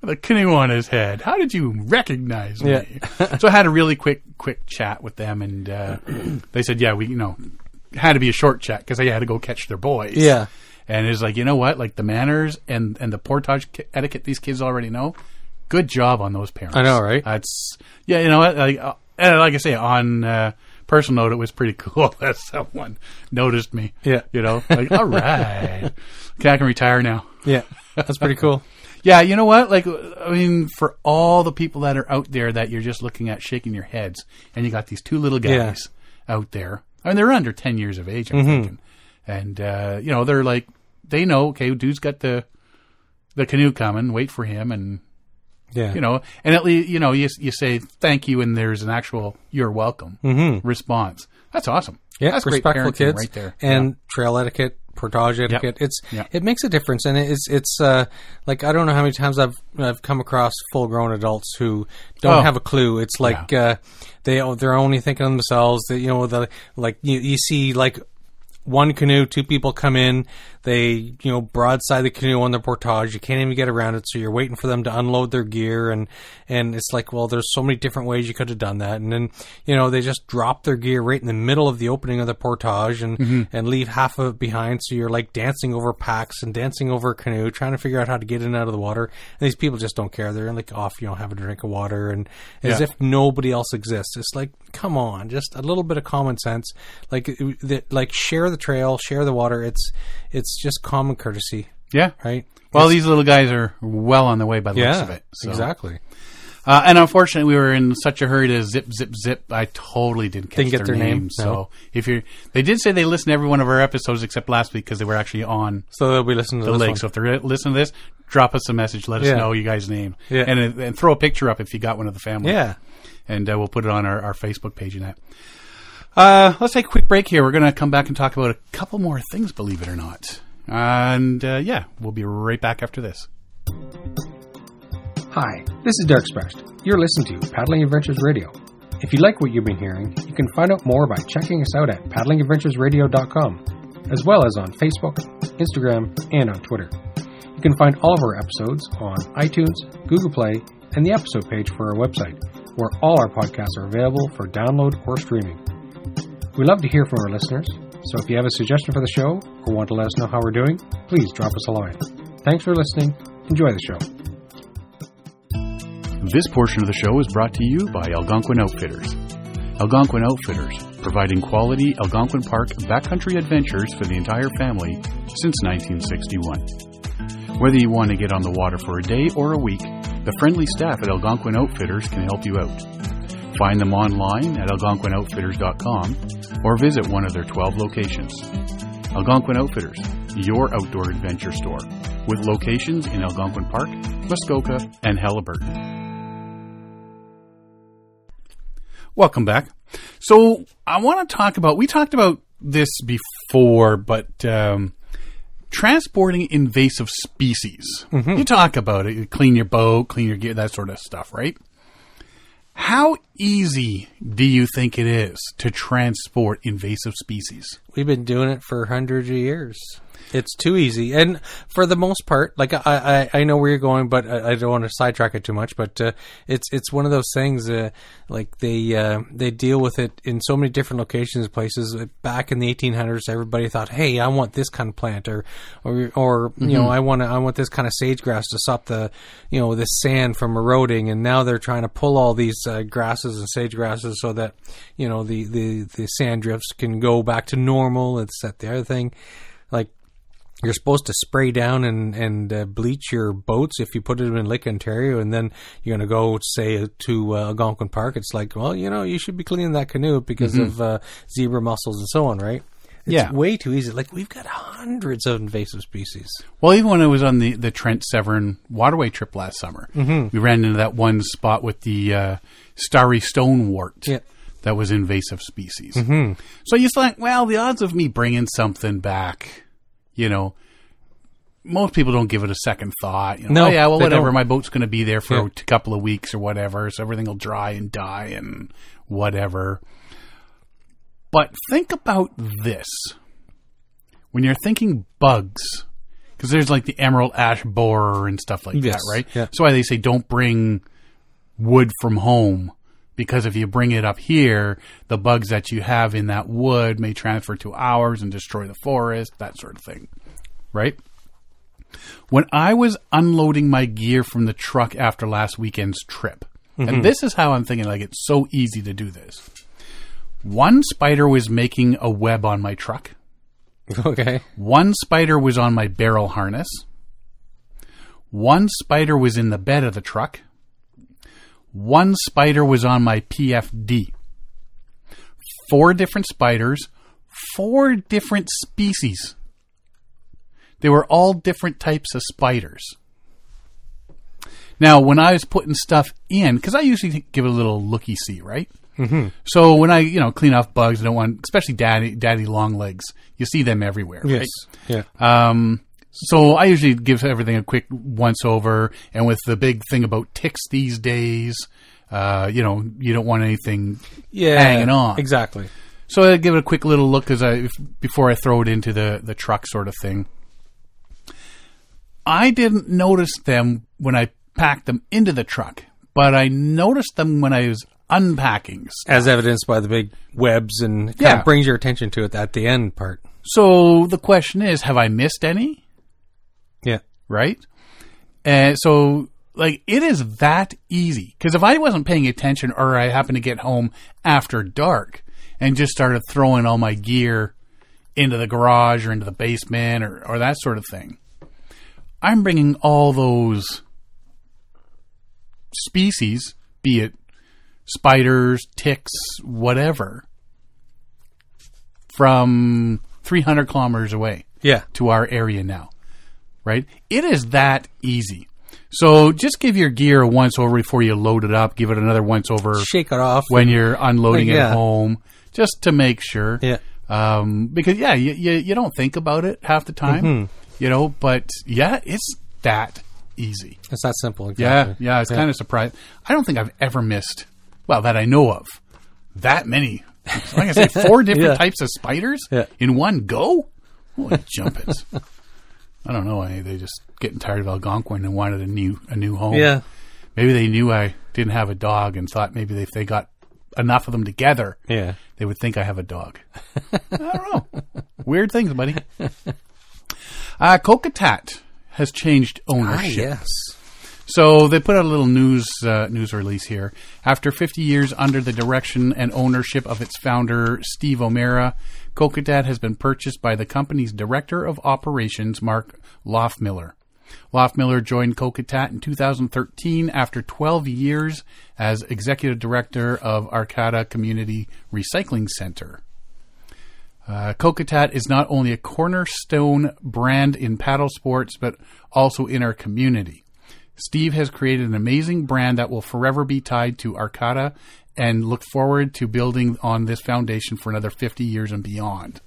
Speaker 1: with a canoe on his head. How did you recognize me? so I had a really quick, quick chat with them, and uh, they said, "Yeah, we, you know, had to be a short chat because they had to go catch their boys."
Speaker 2: Yeah.
Speaker 1: and it's like, you know what, like the manners and and the portage etiquette these kids already know. Good job on those parents.
Speaker 2: I know, right?
Speaker 1: That's yeah, you know what, like, uh, like I say on. Uh, personal note, it was pretty cool (laughs) that someone noticed me.
Speaker 2: Yeah.
Speaker 1: You know, like, all right. (laughs) Okay, I can retire now.
Speaker 2: Yeah, that's pretty cool. (laughs)
Speaker 1: Yeah, you know what? Like, I mean, for all the people that are out there that you're just looking at shaking your heads, and you got these two little guys out there. I mean, they're under 10 years of age, I'm thinking. And, uh, you know, they're like, they know, okay, dude's got the, the canoe coming, wait for him, and,
Speaker 2: Yeah,
Speaker 1: you know, and at least, you know, you, you say thank you, and there's an actual you're welcome response. That's awesome.
Speaker 2: yeah,
Speaker 1: That's great
Speaker 2: respectful
Speaker 1: parenting
Speaker 2: kids
Speaker 1: right there.
Speaker 2: and trail etiquette, portage etiquette. It's
Speaker 1: Yep.
Speaker 2: it makes a difference, and it's it's uh, like I don't know how many times I've I've come across full grown adults who don't
Speaker 1: Oh.
Speaker 2: have a clue. It's like uh, they they're only thinking of themselves. That you know the like you you see like one canoe, two people come in, they, you know, broadside the canoe on the portage. You can't even get around it, so you're waiting for them to unload their gear and and it's like, well, there's so many different ways you could have done that. And then, you know, they just drop their gear right in the middle of the opening of the portage and mm-hmm. and leave half of it behind, so you're like dancing over packs and dancing over a canoe, trying to figure out how to get in and out of the water. And these people just don't care. They're like off, you know, have a drink of water and as
Speaker 1: Yeah.
Speaker 2: if nobody else exists. It's like, come on, just a little bit of common sense. Like, the, like share the trail, share the water. It's it's just common courtesy,
Speaker 1: Yeah.
Speaker 2: right?
Speaker 1: Well, these little guys are well on the way by the looks of it. So.
Speaker 2: exactly.
Speaker 1: Uh, and unfortunately, we were in such a hurry to zip, zip, zip. I totally didn't catch
Speaker 2: Didn't
Speaker 1: their,
Speaker 2: their name,
Speaker 1: names.
Speaker 2: no.
Speaker 1: So if you're, they did say they listened to every one of our episodes except last week because they were actually on
Speaker 2: So they'll be listening to
Speaker 1: the
Speaker 2: one.
Speaker 1: So if they're listening to this, drop us a message. Let us
Speaker 2: Yeah.
Speaker 1: know you guys' name.
Speaker 2: Yeah.
Speaker 1: And, and throw a picture up if you got one of the family.
Speaker 2: yeah,
Speaker 1: And uh, we'll put it on our, our Facebook page and that. Uh, let's take a quick break here. We're going to come back and talk about a couple more things, believe it or not. And uh, yeah, we'll be right back after this.
Speaker 3: Hi, this is Derek Specht. You're listening to Paddling Adventures Radio. If you like what you've been hearing, you can find out more by checking us out at paddlingadventuresradio.com, as well as on Facebook, Instagram, and on Twitter. You can find all of our episodes on iTunes, Google Play, and the episode page for our website, where all our podcasts are available for download or streaming. We love to hear from our listeners, so if you have a suggestion for the show or want to let us know how we're doing, please drop us a line. Thanks for listening. Enjoy the show.
Speaker 1: This portion of the show is brought to you by Algonquin Outfitters. Algonquin Outfitters, providing quality Algonquin Park backcountry adventures for the entire family since 1961. Whether you want to get on the water for a day or a week, the friendly staff at Algonquin Outfitters can help you out. Find them online at algonquinoutfitters.com or visit one of their 12 locations. Algonquin Outfitters, your outdoor adventure store, with locations in Algonquin Park, Muskoka, and Haliburton. Welcome back. So I want to talk about. We talked about this before, but um, transporting invasive species. You talk about it. You clean your boat, clean your gear, that sort of stuff, right? How easy do you think it is to transport invasive species?
Speaker 2: we've been doing it for hundreds of years. It's too easy, and for the most part, like I, I, I know where you're going, but I, I don't want to sidetrack it too much. But uh, it's it's one of those things. Uh, like they uh, they deal with it in so many different locations, and places. Back in the 1800s, everybody thought, "Hey, I want this kind of plant," or or or you know, I want to, I want this kind of sagegrass to stop the you know this sand from eroding. And now they're trying to pull all these uh, grasses and sage grasses so that you know the the the sand drifts can go back to normal. It's that the other thing, like you're supposed to spray down and and uh, bleach your boats if you put them in Lake Ontario, and then you're going to go say to uh, Algonquin Park. It's like, well, you know, you should be cleaning that canoe because of uh, zebra mussels and so on, right? It's
Speaker 1: Yeah.
Speaker 2: way too easy. Like we've got hundreds of invasive species.
Speaker 1: Well, even when I was on the, the Trent Severn waterway trip last summer, we ran into that one spot with the uh, starry stonewort
Speaker 2: Yeah.
Speaker 1: that was invasive species. So you think, well, the odds of me bringing something back, you know, most people don't give it a second thought. You know,
Speaker 2: No,
Speaker 1: oh, yeah, well, whatever.
Speaker 2: don't.
Speaker 1: My boat's going to be there for
Speaker 2: Yeah.
Speaker 1: a couple of weeks or whatever, so everything will dry and die and whatever. But think about this when you're thinking bugs, because there's like the emerald ash borer and stuff like
Speaker 2: Yes,
Speaker 1: that, right?
Speaker 2: yeah.
Speaker 1: That's why they say don't bring wood from home because if you bring it up here, the bugs that you have in that wood may transfer to ours and destroy the forest, that sort of thing, right? When I was unloading my gear from the truck after last weekend's trip, and mm-hmm. this is how I'm thinking like it's so easy to do this. One spider was making a web on my truck. (laughs)
Speaker 2: Okay.
Speaker 1: One spider was on my barrel harness. One spider was in the bed of the truck. One spider was on my PFD. Four different spiders, four different species. They were all different types of spiders. Now, when I was putting stuff in, because I usually give it a little looky see, right? Mm-hmm. So when I, you know, clean off bugs, I don't want, especially daddy, daddy long legs. You see them everywhere,
Speaker 2: Yes.
Speaker 1: right?
Speaker 2: Yeah.
Speaker 1: Um, so I usually give everything a quick once over, and with the big thing about ticks these days, uh, you know, you don't want anything
Speaker 2: Yeah.
Speaker 1: hanging on.
Speaker 2: Exactly.
Speaker 1: So I give it a quick little look as I if, before I throw it into the the truck, sort of thing. I didn't notice them when I packed them into the truck, but I noticed them when I was unpacking.
Speaker 2: As evidenced by the big webs and kind
Speaker 1: Yeah.
Speaker 2: of brings your attention to it at the end part.
Speaker 1: So the question is, have I missed any?
Speaker 2: Yeah.
Speaker 1: right? And so, like, it is that easy. Because if I wasn't paying attention or I happened to get home after dark and just started throwing all my gear into the garage or into the basement or, or that sort of thing, I'm bringing all those species, be it spiders, ticks, whatever, from 300 kilometers away
Speaker 2: Yeah.
Speaker 1: to our area now, right? It is that easy. So just give your gear a once over before you load it up. Give it another once over
Speaker 2: Shake it off.
Speaker 1: when you're unloading
Speaker 2: Yeah.
Speaker 1: at home, just to make sure.
Speaker 2: Yeah.
Speaker 1: Um, because yeah, you, you you don't think about it half the time,
Speaker 2: Mm-hmm.
Speaker 1: you know. But yeah, it's that easy.
Speaker 2: It's that simple.
Speaker 1: Yeah,
Speaker 2: Exactly.
Speaker 1: yeah. It's kind of surprised. I don't think I've ever missed. Well, that I know of, that many. Like I say, four (laughs) different
Speaker 2: Yeah.
Speaker 1: types of spiders
Speaker 2: Yeah.
Speaker 1: in one go. Holy jumpins! (laughs) I don't know. They just getting tired of Algonquin and wanted a new a new home.
Speaker 2: Yeah.
Speaker 1: Maybe they knew I didn't have a dog and thought maybe if they got enough of them together,
Speaker 2: Yeah.
Speaker 1: they would think I have a dog. (laughs) I don't know. Weird things, buddy. (laughs) Uh, Kokatat has changed
Speaker 2: Ah,
Speaker 1: ownership.
Speaker 2: yes.
Speaker 1: So they put out a little news uh, news release here. After 50 years under the direction and ownership of its founder Steve O'Mara, Kokatat has been purchased by the company's director of operations Mark Loffmiller. Loffmiller joined Kokatat in 2013 after 12 years as executive director of Arcata Community Recycling Center. Uh, Kokatat is not only a cornerstone brand in paddle sports, but also in our community. Steve has created an amazing brand that will forever be tied to Arcata and look forward to building on this foundation for another 50 years and beyond.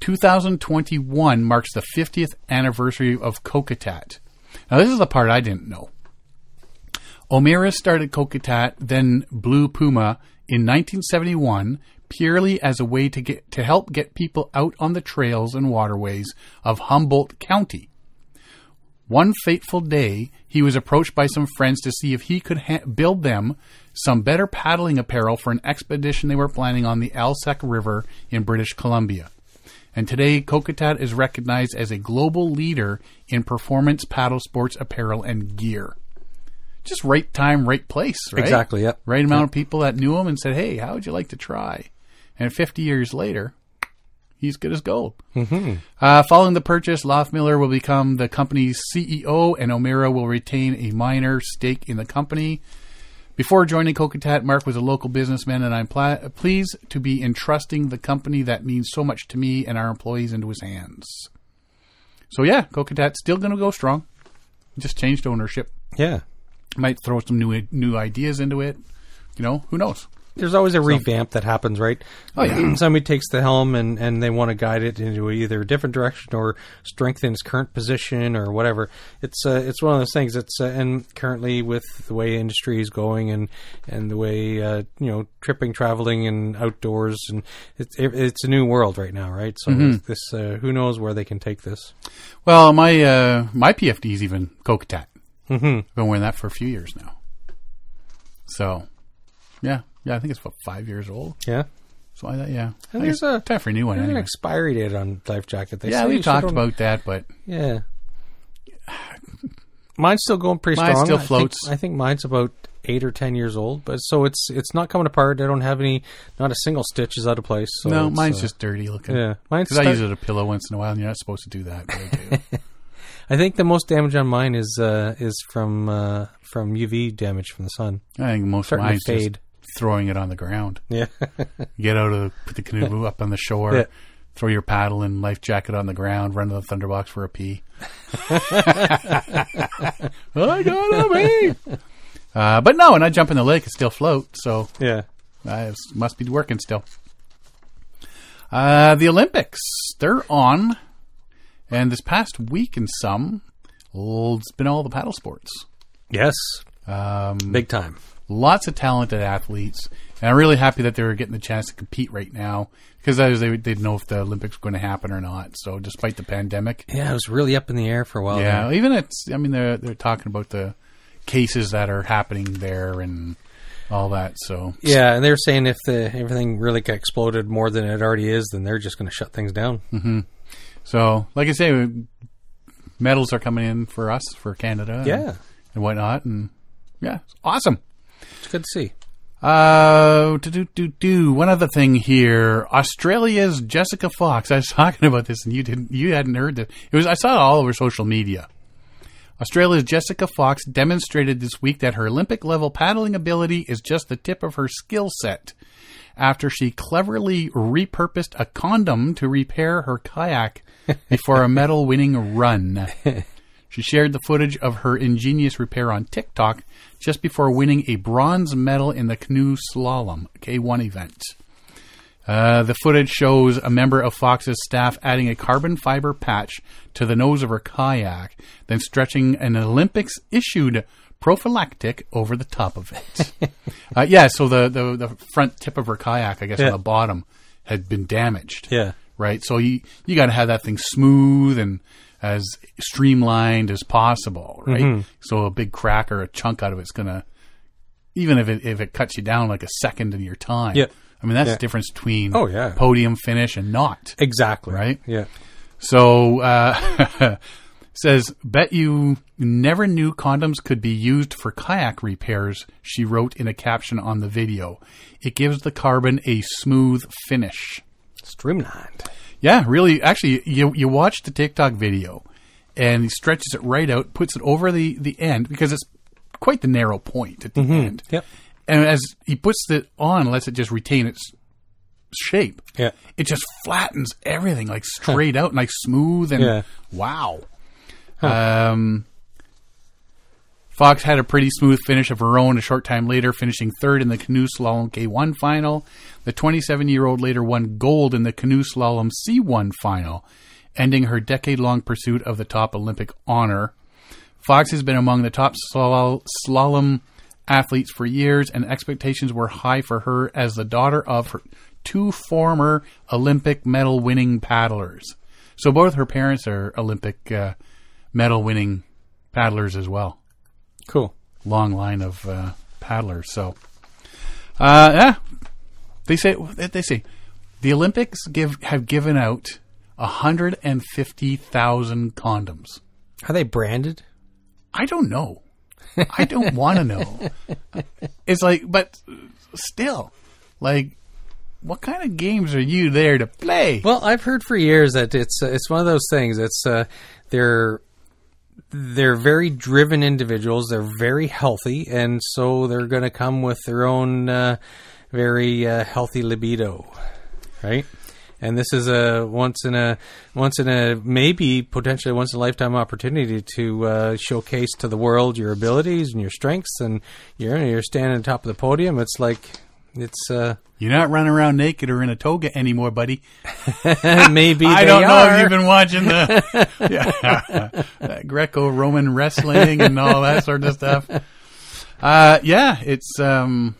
Speaker 1: 2021 marks the 50th anniversary of Kokatat. Now, this is the part I didn't know. O'Mara started Kokatat, then Blue Puma, in 1971 purely as a way to get to help get people out on the trails and waterways of Humboldt County. One fateful day, he was approached by some friends to see if he could ha- build them some better paddling apparel for an expedition they were planning on the Alsek River in British Columbia. And today, Kokatat is recognized as a global leader in performance paddle sports apparel and gear. Just right time, right place, right?
Speaker 2: Exactly, yep.
Speaker 1: Right amount of people that knew him and said, "Hey, how would you like to try?" And 50 years later, he's good as gold. Mm-hmm. Uh, following the purchase, Lothmiller will become the company's CEO, and O'Mara will retain a minor stake in the company. Before joining Kokatat, Mark was a local businessman, and I'm pla- pleased to be entrusting the company that means so much to me and our employees into his hands. So yeah, Kokatat's still going to go strong. Just changed ownership.
Speaker 2: Yeah.
Speaker 1: Might throw some new new ideas into it. You know, who knows?
Speaker 2: There's always a revamp that happens, right?
Speaker 1: Oh, yeah. (clears throat)
Speaker 2: Somebody takes the helm and, and they want to guide it into either a different direction or strengthen its current position or whatever. It's uh, it's one of those things. It's uh, and currently with the way industry is going and and the way uh, you know tripping, traveling, and outdoors, and it's it, it's a new world right now, right? So
Speaker 1: Mm-hmm.
Speaker 2: this uh, who knows where they can take this?
Speaker 1: Well, my uh, my PFD is even Kokatat. Mm-hmm. Been wearing that for a few years now. So, yeah, yeah, I think it's about five years old.
Speaker 2: Yeah.
Speaker 1: So I yeah, I
Speaker 2: there's
Speaker 1: guess
Speaker 2: a-
Speaker 1: time for a new one.
Speaker 2: There's an
Speaker 1: Anyway.
Speaker 2: expiry date on life jacket. They
Speaker 1: Yeah, we talked about that, but
Speaker 2: Yeah. Mine's still going pretty
Speaker 1: Mine
Speaker 2: strong.
Speaker 1: still
Speaker 2: I think-
Speaker 1: floats.
Speaker 2: I think, mine's about eight or ten years old, but so it's it's not coming apart. I don't have any, not a single stitch is out of place. So
Speaker 1: no, mine's
Speaker 2: uh,
Speaker 1: just dirty looking.
Speaker 2: yeah, mine's.
Speaker 1: Because I use it as a pillow once in a while, and you're not supposed to do that. I. (laughs)
Speaker 2: I think the most damage on mine is uh, is from uh, from UV damage from the sun.
Speaker 1: I think most of
Speaker 2: Starting to
Speaker 1: mine's just
Speaker 2: fade.
Speaker 1: Throwing it on the ground.
Speaker 2: Yeah, (laughs)
Speaker 1: Get out of the, put the canoe up on the shore,
Speaker 2: Yeah.
Speaker 1: throw your paddle and life jacket on the ground, run to the thunderbox for a pee. (laughs) I got a pee. Uh, but no, and I jump in the lake it still float, so
Speaker 2: yeah.
Speaker 1: I must be working still. Uh, the Olympics, they're on, and this past week in some, it's been all the paddle sports.
Speaker 2: Yes,
Speaker 1: Um,
Speaker 2: big time.
Speaker 1: Lots of talented athletes, and I'm really happy that they're getting the chance to compete right now because they they didn't know if the Olympics were going to happen or not. So despite the pandemic,
Speaker 2: Yeah, it was really up in the air for a while.
Speaker 1: yeah,
Speaker 2: there.
Speaker 1: even it's I mean they're they're talking about the cases that are happening there and all that. So
Speaker 2: yeah, and they're saying if the everything really got exploded more than it already is, then they're just going to shut things down. Mm-hmm.
Speaker 1: so like I say, medals are coming in for us for Canada, and,
Speaker 2: Yeah,
Speaker 1: and whatnot, and yeah, it's awesome.
Speaker 2: It's good to see.
Speaker 1: Uh, do, do, do, do. One other thing here. Australia's Jessica Fox. I was (laughs) talking about this and you didn't, you hadn't heard it. It was, I saw it all over social media. Australia's Jessica Fox demonstrated this week that her Olympic level paddling ability is just the tip of her skill set after she cleverly repurposed a condom to repair her kayak (laughs) before a medal winning run. She shared the footage of her ingenious repair on TikTok just before winning a bronze medal in the canoe slalom K1 event. Uh, the footage shows a member of Fox's staff adding a carbon fiber patch to the nose of her kayak, then stretching an Olympics issued prophylactic over the top of it. (laughs) uh, yeah, so the, the, the front tip of her kayak, I guess
Speaker 2: Yeah.
Speaker 1: on the bottom, had been damaged
Speaker 2: Yeah,
Speaker 1: right? So you you got to have that thing smooth and as streamlined as possible, right?
Speaker 2: Mm-hmm.
Speaker 1: So a big crack or a chunk out of it's gonna, even if it if it cuts you down like a second in your time.
Speaker 2: Yeah.
Speaker 1: I mean that's
Speaker 2: Yeah.
Speaker 1: the difference between
Speaker 2: Oh, yeah.
Speaker 1: podium finish and not.
Speaker 2: exactly.
Speaker 1: Right?
Speaker 2: Yeah.
Speaker 1: So uh, (laughs) says, bet you never knew condoms could be used for kayak repairs. She wrote in a caption on the video. It gives the carbon a smooth finish.
Speaker 2: Streamlined.
Speaker 1: Yeah, really. Actually, you you watch the TikTok video, and he stretches it right out, puts it over the the end because it's quite the narrow point at the end.
Speaker 2: Yep.
Speaker 1: And as he puts it on, lets it just retain its shape.
Speaker 2: Yeah.
Speaker 1: It just flattens everything like straight out, like smooth and
Speaker 2: Yeah.
Speaker 1: wow. Um, Fox had a pretty smooth finish of her own a short time later, finishing third in the canoe slalom K1 final. The 27 year old later won gold in the canoe slalom C1 final, ending her decade long pursuit of the top Olympic honor. Fox has been among the top slal- slalom athletes for years, and expectations were high for her as the daughter of her two former Olympic medal winning paddlers. So both her parents are Olympic uh, medal winning paddlers as well.
Speaker 2: Cool.
Speaker 1: Long line of uh, paddlers. So, uh, yeah, they say they say the Olympics give have given out hundred and fifty thousand condoms.
Speaker 2: Are they branded?
Speaker 1: I don't know. I don't want to know. It's like, but still, like, what kind of games are you there to play?
Speaker 2: Well, I've heard for years that it's uh, it's one of those things. It's uh, they're they're very driven individuals. They're very healthy, and so they're going to come with their own uh, very uh, healthy libido, right? And this is a once in a once in a maybe potentially once in a lifetime opportunity to uh, showcase to the world your abilities and your strengths, and you're you're standing on top of the podium. It's like it's uh,
Speaker 1: You're not running around naked or in a toga anymore, buddy. (laughs)
Speaker 2: maybe (laughs)
Speaker 1: I don't know if you've been watching the (laughs) yeah, Greco-Roman wrestling and all that sort of stuff. Uh, yeah, it's. Um,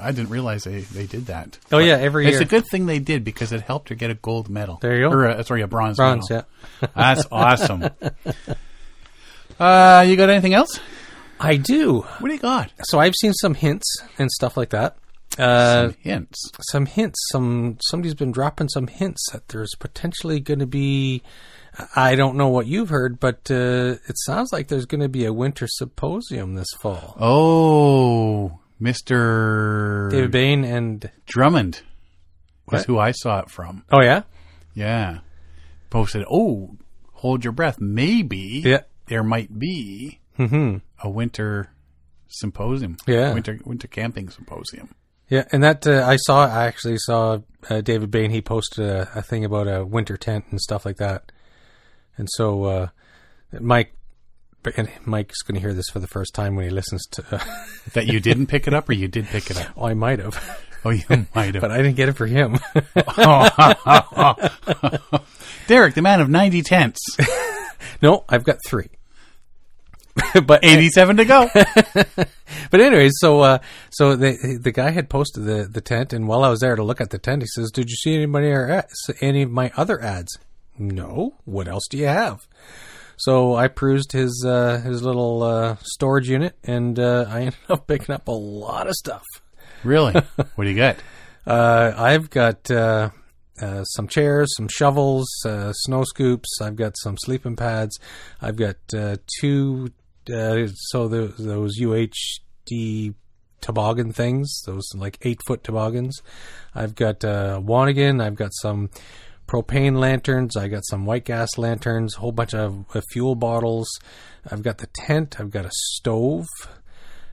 Speaker 1: I didn't realize they, they did that.
Speaker 2: Oh yeah, every year.
Speaker 1: It's
Speaker 2: year.
Speaker 1: a good thing they did because it helped her get a gold medal.
Speaker 2: There you go.
Speaker 1: Or a, sorry, a bronze,
Speaker 2: Bronze,
Speaker 1: medal.
Speaker 2: yeah.
Speaker 1: That's awesome. uh, you got anything else?
Speaker 2: I do.
Speaker 1: What do you got?
Speaker 2: So I've seen some hints and stuff like that. Uh,
Speaker 1: Some hints.
Speaker 2: some hints. Some somebody's been dropping some hints that there's potentially going to be I don't know what you've heard, but uh, it sounds like there's going to be a winter symposium this fall.
Speaker 1: Oh, Mister
Speaker 2: David Bain and
Speaker 1: Drummond was
Speaker 2: What?
Speaker 1: who I saw it from.
Speaker 2: oh yeah,
Speaker 1: Yeah, posted. Oh, hold your breath. Maybe
Speaker 2: Yeah.
Speaker 1: there might be
Speaker 2: hmm
Speaker 1: a winter symposium.
Speaker 2: Yeah.
Speaker 1: winter winter camping symposium.
Speaker 2: yeah, and that uh, I saw. I actually saw uh, David Bain. He posted a, a thing about a winter tent and stuff like that. And so uh, Mike, and Mike's going to hear this for the first time when he listens to. Uh, (laughs)
Speaker 1: That you didn't pick it up, or you did pick it up.
Speaker 2: oh, (laughs) I might have,
Speaker 1: Oh, you (laughs) might have.
Speaker 2: but I didn't get it for him.
Speaker 1: Derek, the man of ninety tents,
Speaker 2: no, I've got three. (laughs) but
Speaker 1: eighty-seven to go. (laughs)
Speaker 2: But anyways, so uh, so the the guy had posted the, the tent, and while I was there to look at the tent, he says, "Did you see anybody or any of my other ads?" No. What else do you have? So I perused his uh, his little uh, storage unit, and uh, I (laughs) ended up picking up a lot of stuff.
Speaker 1: Really? What do you got?
Speaker 2: Uh, I've got uh, uh, some chairs, some shovels, uh, snow scoops. I've got some sleeping pads. I've got uh, two. Uh, so the, those UHD toboggan things, those like eight foot toboggans. I've got uh, Wanigan. I've got some propane lanterns. I got some white gas lanterns. A whole bunch of uh, fuel bottles. I've got the tent. I've got a stove.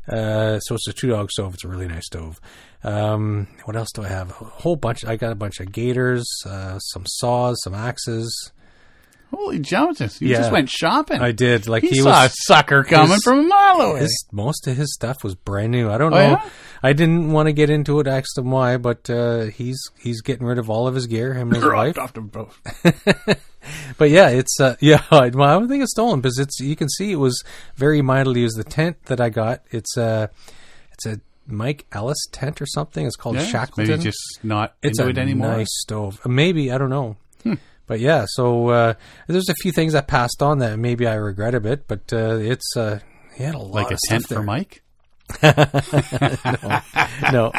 Speaker 2: Uh, so it's a two dog stove. It's a really nice stove. Um, what else do I have? A whole bunch. I got a bunch of gators, uh, some saws, some axes.
Speaker 1: Holy Jones! You
Speaker 2: Yeah.
Speaker 1: just went shopping.
Speaker 2: I did. Like
Speaker 1: he,
Speaker 2: he,
Speaker 1: saw
Speaker 2: was.
Speaker 1: a sucker coming
Speaker 2: his-
Speaker 1: from a mile away.
Speaker 2: His, most of his stuff was brand new. I don't
Speaker 1: Oh,
Speaker 2: know.
Speaker 1: yeah?
Speaker 2: I didn't want to get into it. Asked him why, but uh, he's he's getting rid of all of his gear. Him and his wife.
Speaker 1: Dropped them both. (laughs)
Speaker 2: But yeah, it's uh, yeah. (laughs) I, well, I don't think it's stolen because it's you can see it was very mildly used. The tent that I got, it's a it's a Mike Ellis tent or something. It's called
Speaker 1: Yeah,
Speaker 2: Shackleton.
Speaker 1: maybe just not
Speaker 2: it's
Speaker 1: into
Speaker 2: a
Speaker 1: it anymore. Hmm.
Speaker 2: nice stove. Uh, Maybe I don't know. But yeah, so uh, there's a few things I passed on that maybe I regret a bit, but uh, it's uh, he had a lot
Speaker 1: like a tent for. Mike. (laughs)
Speaker 2: no,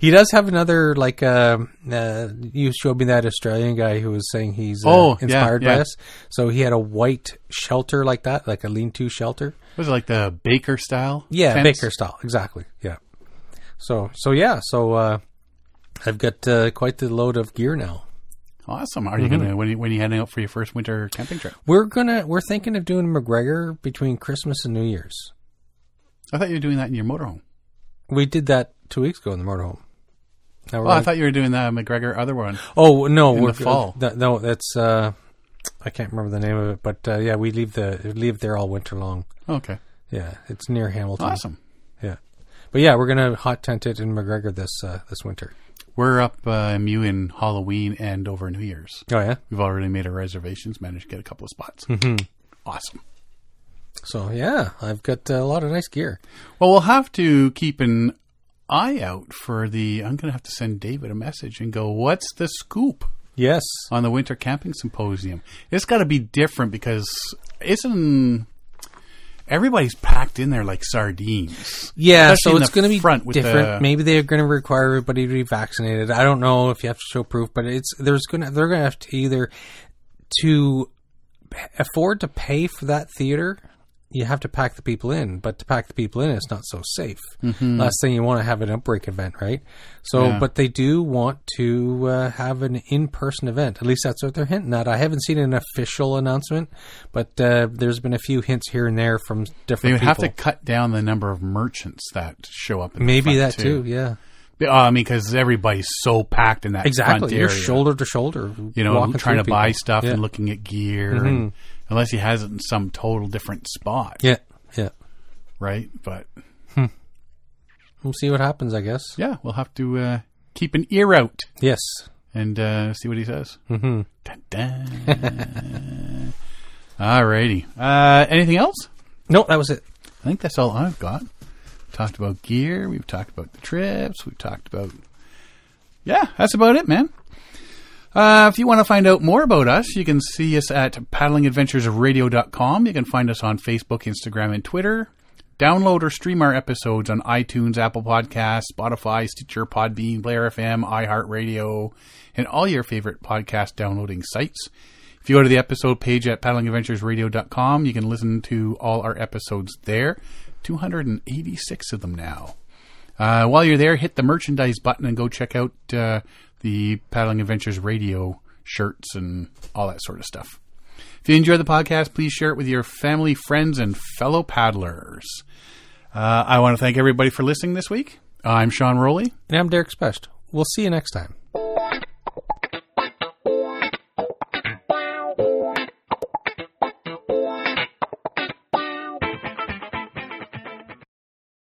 Speaker 2: he does have another like. Uh, uh, you showed me that Australian guy who was saying he's uh,
Speaker 1: Oh, yeah,
Speaker 2: inspired by
Speaker 1: yeah.
Speaker 2: us. So he had a white shelter like that, like a lean-to shelter.
Speaker 1: Was it like the Baker style?
Speaker 2: Yeah,
Speaker 1: tents?
Speaker 2: Baker style, exactly. Yeah. So so yeah, so uh, I've got uh, quite the load of gear now.
Speaker 1: Awesome. Are you
Speaker 2: Mm-hmm.
Speaker 1: gonna when you when you heading out for your first winter camping trip?
Speaker 2: We're gonna we're thinking of doing McGregor between Christmas and New Year's.
Speaker 1: I thought you were doing that in your motorhome.
Speaker 2: We did that two weeks ago in the motorhome. Now
Speaker 1: Oh, I thought you were doing the McGregor other one.
Speaker 2: oh no,
Speaker 1: in
Speaker 2: we're
Speaker 1: the fall.
Speaker 2: that- no, that's uh, I can't remember the name of it, but uh, yeah, we leave the leave there all winter long.
Speaker 1: Okay.
Speaker 2: Yeah, it's near Hamilton.
Speaker 1: Awesome.
Speaker 2: Yeah, but yeah, we're gonna hot tent it in McGregor this uh, this winter.
Speaker 1: We're up uh, Mew in Halloween and over New Year's.
Speaker 2: Oh yeah,
Speaker 1: We've already made our reservations, managed to get a couple of spots. Mm-hmm. Awesome.
Speaker 2: so yeah, I've got a lot of nice gear.
Speaker 1: Well, we'll have to keep an eye out for the. I'm going to have to send David a message and go, "What's the scoop
Speaker 2: Yes,
Speaker 1: on the Winter Camping Symposium?" It's got to be different because isn't everybody's packed in there like sardines?
Speaker 2: Yeah,
Speaker 1: Especially
Speaker 2: so it's going to be
Speaker 1: front with
Speaker 2: different.
Speaker 1: the-
Speaker 2: Maybe they're going to require everybody to be vaccinated. I don't know if you have to show proof, but it's there's going to they're going to have to either to afford to pay for that theater. You have to pack the people in, but to pack the people in, it's not so safe. Last thing you want to have an outbreak event, right? So,
Speaker 1: Mm-hmm. Yeah.
Speaker 2: but they do want to uh, have an in-person event. At least that's what they're hinting at. I haven't seen an official announcement, but uh, there's been a few hints here and there from
Speaker 1: They
Speaker 2: different
Speaker 1: would
Speaker 2: people.
Speaker 1: have to cut down the number of merchants that show up. In the
Speaker 2: Maybe that too. Yeah.
Speaker 1: Uh, I mean, because everybody's so packed in that front
Speaker 2: Exactly. You're
Speaker 1: area.
Speaker 2: sholler to shoulder.
Speaker 1: you know, trying to
Speaker 2: through
Speaker 1: buy stuff
Speaker 2: yeah.
Speaker 1: and looking at gear, and, unless he has it in some total different spot,
Speaker 2: Yeah. Yeah.
Speaker 1: right? But
Speaker 2: We'll see what happens, I guess.
Speaker 1: yeah, we'll have to uh, keep an ear out
Speaker 2: Yes.
Speaker 1: and uh, see what he says.
Speaker 2: hmm
Speaker 1: Dun, dun. (laughs) Alrighty. Uh, anything else?
Speaker 2: No, that was it.
Speaker 1: I think that's all I've got. Talked about gear. We've talked about the trips. We've talked about. Yeah, that's about it, man. Uh, if you want to find out more about us, you can see us at paddlingadventuresradio.com. You can find us on Facebook, Instagram, and Twitter. Download or stream our episodes on iTunes, Apple Podcasts, Spotify, Stitcher, Podbean, Player FM, iHeartRadio, and all your favorite podcast downloading sites. If you go to the episode page at paddlingadventuresradio.com, you can listen to all our episodes there. 286 of them now. Uh, while you're there, hit the merchandise button and go check out uh, the Paddling Adventures Radio shirts and all that sort of stuff. If you enjoy the podcast, please share it with your family, friends, and fellow paddlers. Uh, I want to thank everybody for listening this week. I'm Sean Rowley.
Speaker 2: And I'm Derek Specht. We'll see you next time.